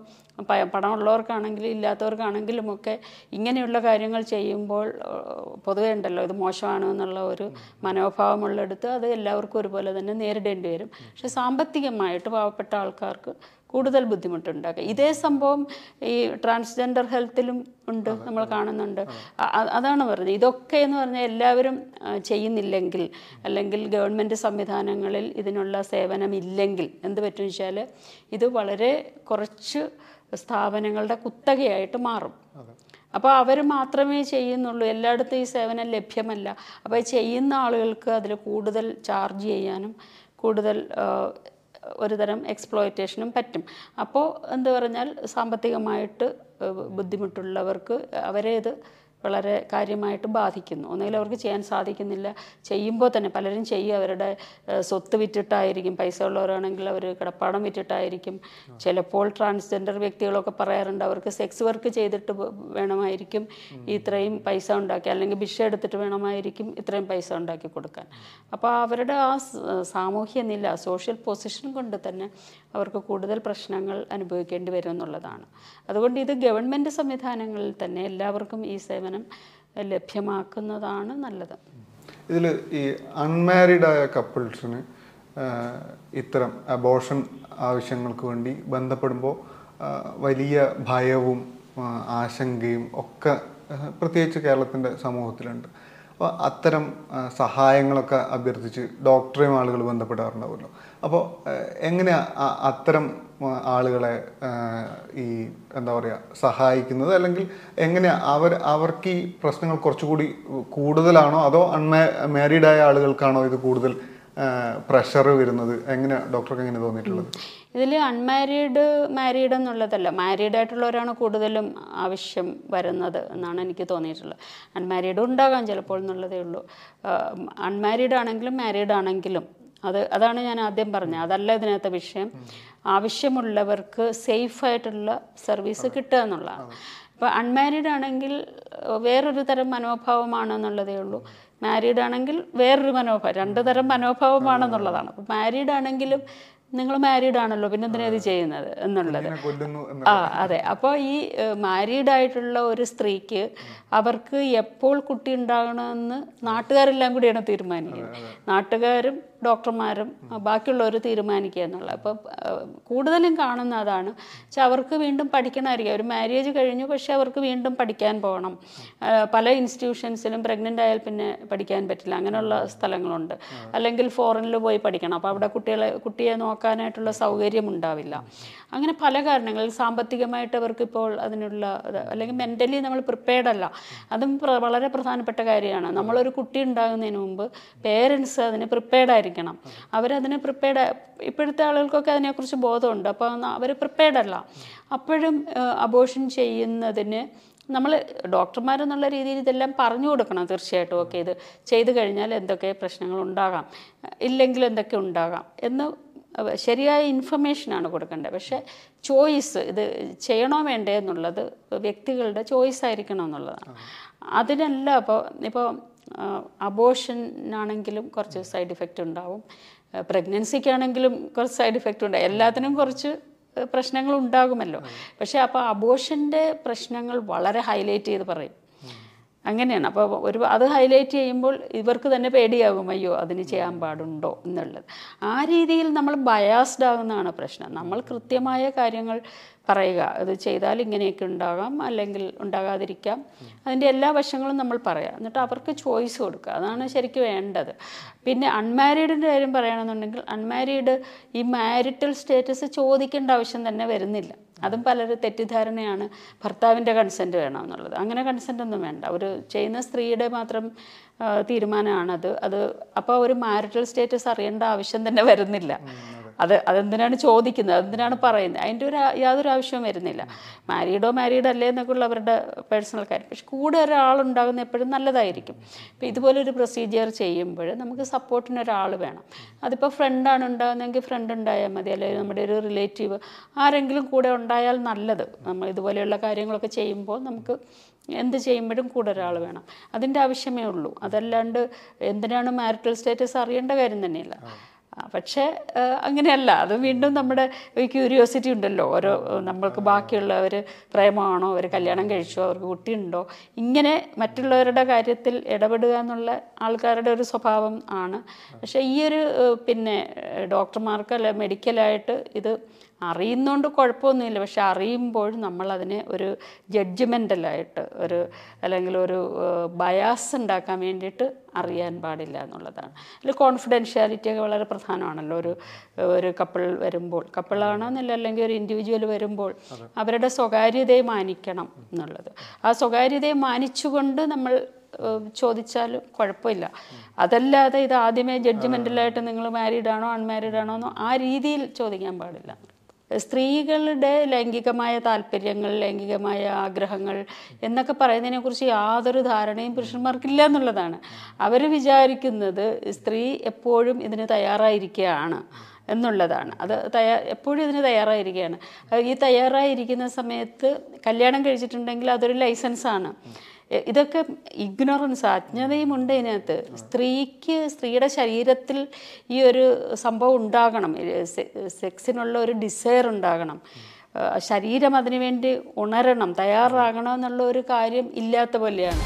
Speaker 1: പണം പണമുള്ളവർക്കാണെങ്കിലും ഇല്ലാത്തവർക്കാണെങ്കിലും ഒക്കെ ഇങ്ങനെയുള്ള കാര്യങ്ങൾ ചെയ്യുമ്പോൾ പൊതുവേ ഉണ്ടല്ലോ ഇത് മോശമാണ് എന്നുള്ള ഒരു മനോഭാവമുള്ളെടുത്ത് അത് എല്ലാവർക്കും ഒരുപോലെ തന്നെ നേരിടേണ്ടി വരും. പക്ഷെ സാമ്പത്തികമായിട്ട് പാവപ്പെട്ട ആൾക്കാർക്ക് കൂടുതൽ ബുദ്ധിമുട്ടുണ്ടാക്കുക. ഇതേ സംഭവം ഈ ട്രാൻസ്ജെൻഡർ ഹെൽത്തിലും ഉണ്ട് നമ്മൾ കാണുന്നുണ്ട്. അതാണ് പറഞ്ഞത്. ഇതൊക്കെ എന്ന് പറഞ്ഞാൽ എല്ലാവരും ചെയ്യുന്നില്ലെങ്കിൽ അല്ലെങ്കിൽ ഗവൺമെന്റ് സംവിധാനങ്ങളിൽ ഇതിനുള്ള സേവനം ഇല്ലെങ്കിൽ എന്ത് പറ്റും വെച്ചാൽ ഇത് വളരെ കുറച്ച് സ്ഥാപനങ്ങളുടെ കുത്തകയായിട്ട് മാറും. അപ്പോൾ അവർ മാത്രമേ ചെയ്യുന്നുള്ളൂ. എല്ലായിടത്തും ഈ സേവനം ലഭ്യമല്ല. അപ്പോൾ ചെയ്യുന്ന ആളുകൾക്ക് അതിൽ കൂടുതൽ ചാർജ് ചെയ്യാനും കൂടുതൽ ഒരുതരം എക്സ്പ്ലോയിറ്റേഷനും പറ്റും. അപ്പോൾ എന്ത് പറഞ്ഞാൽ സാമ്പത്തികമായിട്ട് ബുദ്ധിമുട്ടുള്ളവർക്ക് അവരെ ഇത് വളരെ കാര്യമായിട്ട് ബാധിക്കുന്നു. ഒന്നുകിൽ അവർക്ക് ചെയ്യാൻ സാധിക്കുന്നില്ല. ചെയ്യുമ്പോൾ തന്നെ പലരും ചെയ്യും. അവരുടെ സ്വത്ത് വിറ്റിട്ടായിരിക്കും. പൈസ ഉള്ളവരാണെങ്കിൽ അവർ കിടപ്പാടം വിറ്റിട്ടായിരിക്കും. ചിലപ്പോൾ ട്രാൻസ്ജെൻഡർ വ്യക്തികളൊക്കെ പറയാറുണ്ട്. അവർക്ക് സെക്സ് വർക്ക് ചെയ്തിട്ട് വേണമായിരിക്കും ഇത്രയും പൈസ ഉണ്ടാക്കി. അല്ലെങ്കിൽ ഭിക്ഷ എടുത്തിട്ട് വേണമായിരിക്കും ഇത്രയും പൈസ ഉണ്ടാക്കി കൊടുക്കാൻ. അപ്പോൾ അവരുടെ ആ സാമൂഹ്യ നില സോഷ്യൽ പൊസിഷൻ കൊണ്ട് തന്നെ അവർക്ക് കൂടുതൽ പ്രശ്നങ്ങൾ അനുഭവിക്കേണ്ടി വരും എന്നുള്ളതാണ്. അതുകൊണ്ട് ഇത് ഗവൺമെന്റ് സംവിധാനങ്ങളിൽ തന്നെ എല്ലാവർക്കും ഈ സേവനം ലഭ്യമാക്കുന്നതാണ് നല്ലത്.
Speaker 2: ഇതിൽ ഈ അൺമാരീഡ് ആയ കപ്പിൾസിന് ഇത്തരം അബോഷൻ ആവശ്യങ്ങൾക്ക് വേണ്ടി ബന്ധപ്പെടുമ്പോൾ വലിയ ഭയവും ആശങ്കയും ഒക്കെ പ്രത്യേകിച്ച് കേരളത്തിന്റെ സമൂഹത്തിലുണ്ട്. അപ്പോൾ അത്തരം സഹായങ്ങളൊക്കെ അഭ്യർത്ഥിച്ച് ഡോക്ടറെയും ആളുകൾ ബന്ധപ്പെടാറുണ്ടാവുമല്ലോ. അപ്പോൾ എങ്ങനെയാണ് അത്തരം ആളുകളെ ഈ എന്താ പറയുക സഹായിക്കുന്നത് അല്ലെങ്കിൽ എങ്ങനെയാ അവർ അവർക്ക് ഈ പ്രശ്നങ്ങൾ കുറച്ചുകൂടി കൂടുതലാണോ അതോ അൺമാ മാരീഡായ ആളുകൾക്കാണോ ഇത് കൂടുതൽ പ്രഷർ വരുന്നത്? എങ്ങനെ ഡോക്ടർക്ക് എങ്ങനെ തോന്നിയിട്ടുള്ളത്?
Speaker 1: ഇതിൽ അൺമാരീഡ് മാരീഡ് എന്നുള്ളതല്ല. മാരീഡ് ആയിട്ടുള്ളവരാണ് കൂടുതലും ആവശ്യം വരുന്നത് എന്നാണ് എനിക്ക് തോന്നിയിട്ടുള്ളത്. അൺമാരീഡും ഉണ്ടാകാം ചിലപ്പോൾ എന്നുള്ളതേ ഉള്ളൂ. അൺമാരീഡ് ആണെങ്കിലും മാരീഡ് ആണെങ്കിലും അത് അതാണ് ഞാൻ ആദ്യം പറഞ്ഞത്. അതല്ല ഇതിനകത്തെ വിഷയം. ആവശ്യമുള്ളവർക്ക് സേഫ് ആയിട്ടുള്ള സർവീസ് കിട്ടുക എന്നുള്ളതാണ്. ഇപ്പോൾ അൺമാരീഡ് ആണെങ്കിൽ വേറൊരു തരം മനോഭാവമാണെന്നുള്ളതേ ഉള്ളൂ. മാരീഡ് ആണെങ്കിൽ വേറൊരു മനോഭാവം രണ്ട് തരം മനോഭാവമാണെന്നുള്ളതാണ് അപ്പോൾ മാരീഡ് ആണെങ്കിലും നിങ്ങൾ മാരീഡ് ആണല്ലോ പിന്നെ എന്തിനാ ഇത് ചെയ്യുന്നത് എന്നുള്ളത്. ആ അതെ. അപ്പോൾ ഈ മാരീഡ് ആയിട്ടുള്ള ഒരു സ്ത്രീക്ക് അവർക്ക് എപ്പോൾ കുട്ടി ഉണ്ടാകണമെന്ന് നാട്ടുകാരെല്ലാം കൂടിയാണ് തീരുമാനിക്കുന്നത്. നാട്ടുകാരും ഡോക്ടർമാരും ബാക്കിയുള്ളവർ തീരുമാനിക്കുക എന്നുള്ളത് അപ്പോൾ കൂടുതലും കാണുന്ന അതാണ്. പക്ഷെ അവർക്ക് വീണ്ടും പഠിക്കണമായിരിക്കും. ഒരു മാരേജ് കഴിഞ്ഞു പക്ഷേ അവർക്ക് വീണ്ടും പഠിക്കാൻ പോകണം. പല ഇൻസ്റ്റിറ്റ്യൂഷൻസിലും പ്രഗ്നന്റ് ആയാൽ പിന്നെ പഠിക്കാൻ പറ്റില്ല. അങ്ങനെയുള്ള സ്ഥലങ്ങളുണ്ട്. അല്ലെങ്കിൽ ഫോറിനിൽ പോയി പഠിക്കണം. അപ്പോൾ അവിടെ കുട്ടികളെ കുട്ടിയെ നോക്കാനായിട്ടുള്ള സൗകര്യം ഉണ്ടാവില്ല. അങ്ങനെ പല കാരണങ്ങളിൽ സാമ്പത്തികമായിട്ട് അവർക്ക് ഇപ്പോൾ അതിനുള്ള അല്ലെങ്കിൽ മെന്റലി നമ്മൾ പ്രിപ്പയർഡ് അല്ല. അതും വളരെ പ്രധാനപ്പെട്ട കാര്യമാണ്. നമ്മളൊരു കുട്ടി ഉണ്ടാകുന്നതിന് മുമ്പ് പേരൻസ് അതിന് പ്രിപ്പയർഡ് ആയിരിക്കണം അവരതിന് പ്രിപ്പയർഡ് ഇപ്പോഴത്തെ ആളുകൾക്കൊക്കെ അതിനെക്കുറിച്ച് ബോധമുണ്ട്. അപ്പോൾ അവർ പ്രിപ്പയർഡ് അല്ല. അപ്പോഴും അബോഷൻ ചെയ്യുന്നതിന് നമ്മൾ ഡോക്ടർമാരെന്നുള്ള രീതിയിൽ ഇതെല്ലാം പറഞ്ഞു കൊടുക്കണം തീർച്ചയായിട്ടും. ഓക്കെ ഇത് ചെയ്തു കഴിഞ്ഞാൽ എന്തൊക്കെ പ്രശ്നങ്ങൾ ഉണ്ടാകാം. ഇല്ലെങ്കിൽ എന്തൊക്കെ ഉണ്ടാകാം എന്ന് ശരിയായ ഇൻഫർമേഷനാണ് കൊടുക്കേണ്ടത്. പക്ഷേ ചോയ്സ് ഇത് ചെയ്യണോ വേണ്ടേ എന്നുള്ളത് വ്യക്തികളുടെ ചോയ്സ് ആയിരിക്കണം എന്നുള്ളതാണ്. അതിനല്ല അപ്പോൾ ഇപ്പോൾ അബോഷനാണെങ്കിലും കുറച്ച് സൈഡ് ഇഫക്റ്റ് ഉണ്ടാവും. പ്രഗ്നൻസിക്കാണെങ്കിലും കുറച്ച് സൈഡ് ഇഫക്റ്റ് ഉണ്ടാവും എല്ലാത്തിനും കുറച്ച് പ്രശ്നങ്ങൾ ഉണ്ടാകുമല്ലോ. പക്ഷേ അപ്പോൾ അബോഷന്റെ പ്രശ്നങ്ങൾ വളരെ ഹൈലൈറ്റ് ചെയ്ത് പറയും. അങ്ങനെയാണ്. അപ്പോൾ ഒരു അത് ഹൈലൈറ്റ് ചെയ്യുമ്പോൾ ഇവർക്ക് തന്നെ പേടിയാകും. അയ്യോ അതിന് ചെയ്യാൻ പാടുണ്ടോ എന്നുള്ളത്. ആ രീതിയിൽ നമ്മൾ ബയാസ്ഡ് ആകുന്നതാണ് പ്രശ്നം. നമ്മൾ കൃത്യമായ കാര്യങ്ങൾ പറയുക. ഇത് ചെയ്താൽ ഇങ്ങനെയൊക്കെ ഉണ്ടാകാം അല്ലെങ്കിൽ ഉണ്ടാകാതിരിക്കാം. അതിന്റെ എല്ലാ വശങ്ങളും നമ്മൾ പറയാം. എന്നിട്ട് അവർക്ക് ചോയ്സ് കൊടുക്കുക. അതാണ് ശരിക്കും വേണ്ടത്. പിന്നെ അൺമാരീഡിന്റെ കാര്യം പറയുകയാണെന്നുണ്ടെങ്കിൽ അൺമാരീഡ് ഈ മാരിറ്റൽ സ്റ്റേറ്റസ് ചോദിക്കേണ്ട ആവശ്യം തന്നെ വരുന്നില്ല. അതും പലരും തെറ്റിദ്ധാരണയാണ്. ഭർത്താവിന്റെ കൺസെന്റ് വേണം എന്നുള്ളത്. അങ്ങനെ കൺസെന്റ് ഒന്നും വേണ്ട. ഒരു ചെയ്യുന്ന സ്ത്രീയുടെ മാത്രം തീരുമാനമാണത്. അത് അപ്പോൾ ഒരു മാരിറ്റൽ സ്റ്റേറ്റസ് അറിയേണ്ട ആവശ്യം തന്നെ വരുന്നില്ല. അത് അതെന്തിനാണ് ചോദിക്കുന്നത്? അതെന്തിനാണ് പറയുന്നത്? അതിന്റെ ഒരു യാതൊരു ആവശ്യവും വരുന്നില്ല. മാരീഡോ മാരീഡ് അല്ലേ എന്നൊക്കെ ഉള്ള അവരുടെ പേഴ്സണൽ കാര്യം. പക്ഷെ കൂടെ ഒരാളുണ്ടാകുന്ന എപ്പോഴും നല്ലതായിരിക്കും. ഇപ്പോൾ ഇതുപോലൊരു പ്രൊസീജിയർ ചെയ്യുമ്പോൾ നമുക്ക് സപ്പോർട്ടിന് ഒരാൾ വേണം. അതിപ്പോൾ ഫ്രണ്ടാണ് ഉണ്ടാകുന്നതെങ്കിൽ ഫ്രണ്ട് ഉണ്ടായാൽ മതി. അല്ലെങ്കിൽ നമ്മുടെ ഒരു റിലേറ്റീവ് ആരെങ്കിലും കൂടെ ഉണ്ടായാൽ നല്ലത്. നമ്മൾ ഇതുപോലെയുള്ള കാര്യങ്ങളൊക്കെ ചെയ്യുമ്പോൾ നമുക്ക് എന്ത് ചെയ്യുമ്പോഴും കൂടെ ഒരാൾ വേണം. അതിന്റെ ആവശ്യമേ ഉള്ളൂ. അതല്ലാണ്ട് എന്തിനാണ് മാരിറ്റൽ സ്റ്റേറ്റസ് അറിയേണ്ട കാര്യം തന്നെയില്ല. പക്ഷേ അങ്ങനെയല്ല. അത് വീണ്ടും നമ്മുടെ ക്യൂരിയോസിറ്റി ഉണ്ടല്ലോ. ഓരോ നമ്മൾക്ക് ബാക്കിയുള്ളവർ പ്രേമമാണോ? അവർ കല്യാണം കഴിച്ചോ? അവർക്ക് കുട്ടിയുണ്ടോ? ഇങ്ങനെ മറ്റുള്ളവരുടെ കാര്യത്തിൽ ഇടപെടുക എന്നുള്ള ആൾക്കാരുടെ ഒരു സ്വഭാവം ആണ്. പക്ഷേ ഈ ഒരു പിന്നെ ഡോക്ടർമാർക്ക് അല്ലെ മെഡിക്കലായിട്ട് ഇത് അറിയുന്നതുകൊണ്ട് കുഴപ്പമൊന്നുമില്ല. പക്ഷെ അറിയുമ്പോൾ നമ്മളതിനെ ഒരു ജഡ്ജ്മെന്റലായിട്ട് ഒരു അല്ലെങ്കിൽ ഒരു ബയാസ് ഉണ്ടാക്കാൻ വേണ്ടിയിട്ട് അറിയാൻ പാടില്ല എന്നുള്ളതാണ്. അതിൽ കോൺഫിഡൻഷ്യാലിറ്റി ഒക്കെ വളരെ പ്രധാനമാണല്ലോ. ഒരു ഒരു കപ്പിൾ വരുമ്പോൾ. കപ്പിളാണെന്നില്ല അല്ലെങ്കിൽ ഒരു ഇൻഡിവിജ്വൽ വരുമ്പോൾ അവരുടെ സ്വകാര്യതയെ മാനിക്കണം എന്നുള്ളത്. ആ സ്വകാര്യതയെ മാനിച്ചുകൊണ്ട് നമ്മൾ ചോദിച്ചാൽ ചോദിച്ചാലും കുഴപ്പമില്ല. അതല്ലാതെ ഇത് ആദ്യമേ ജഡ്ജ്മെന്റലായിട്ട് നിങ്ങൾ മാരീഡ് ആണോ അൺമാരീഡ് ആണോ എന്നോ ആ രീതിയിൽ ചോദിക്കാൻ പാടില്ല. സ്ത്രീകളുടെ ലൈംഗികമായ താല്പര്യങ്ങൾ ലൈംഗികമായ ആഗ്രഹങ്ങൾ എന്നൊക്കെ പറയുന്നതിനെക്കുറിച്ച് യാതൊരു ധാരണയും പുരുഷന്മാർക്കില്ല എന്നുള്ളതാണ്. അവർ വിചാരിക്കുന്നത് സ്ത്രീ എപ്പോഴും ഇതിന് തയ്യാറായിരിക്കുകയാണ് എന്നുള്ളതാണ്. അത് തയ്യാ എപ്പോഴും ഇതിന് തയ്യാറായിരിക്കുകയാണ്. ഈ തയ്യാറായിരിക്കുന്ന സമയത്ത് കല്യാണം കഴിച്ചിട്ടുണ്ടെങ്കിൽ അതൊരു ലൈസൻസാണ്. ഇതൊക്കെ ഇഗ്നോറൻസ് അജ്ഞതയും ഉണ്ട് ഇതിനകത്ത്. സ്ത്രീക്ക് സ്ത്രീയുടെ ശരീരത്തിൽ ഈ ഒരു സംഭവം ഉണ്ടാകണം. സെക്സിനുള്ള ഒരു ഡിസയർ ഉണ്ടാകണം. ശരീരം അതിനുവേണ്ടി ഉണരണം തയ്യാറാകണം എന്നുള്ള ഒരു കാര്യം ഇല്ലാത്ത പോലെയാണ്.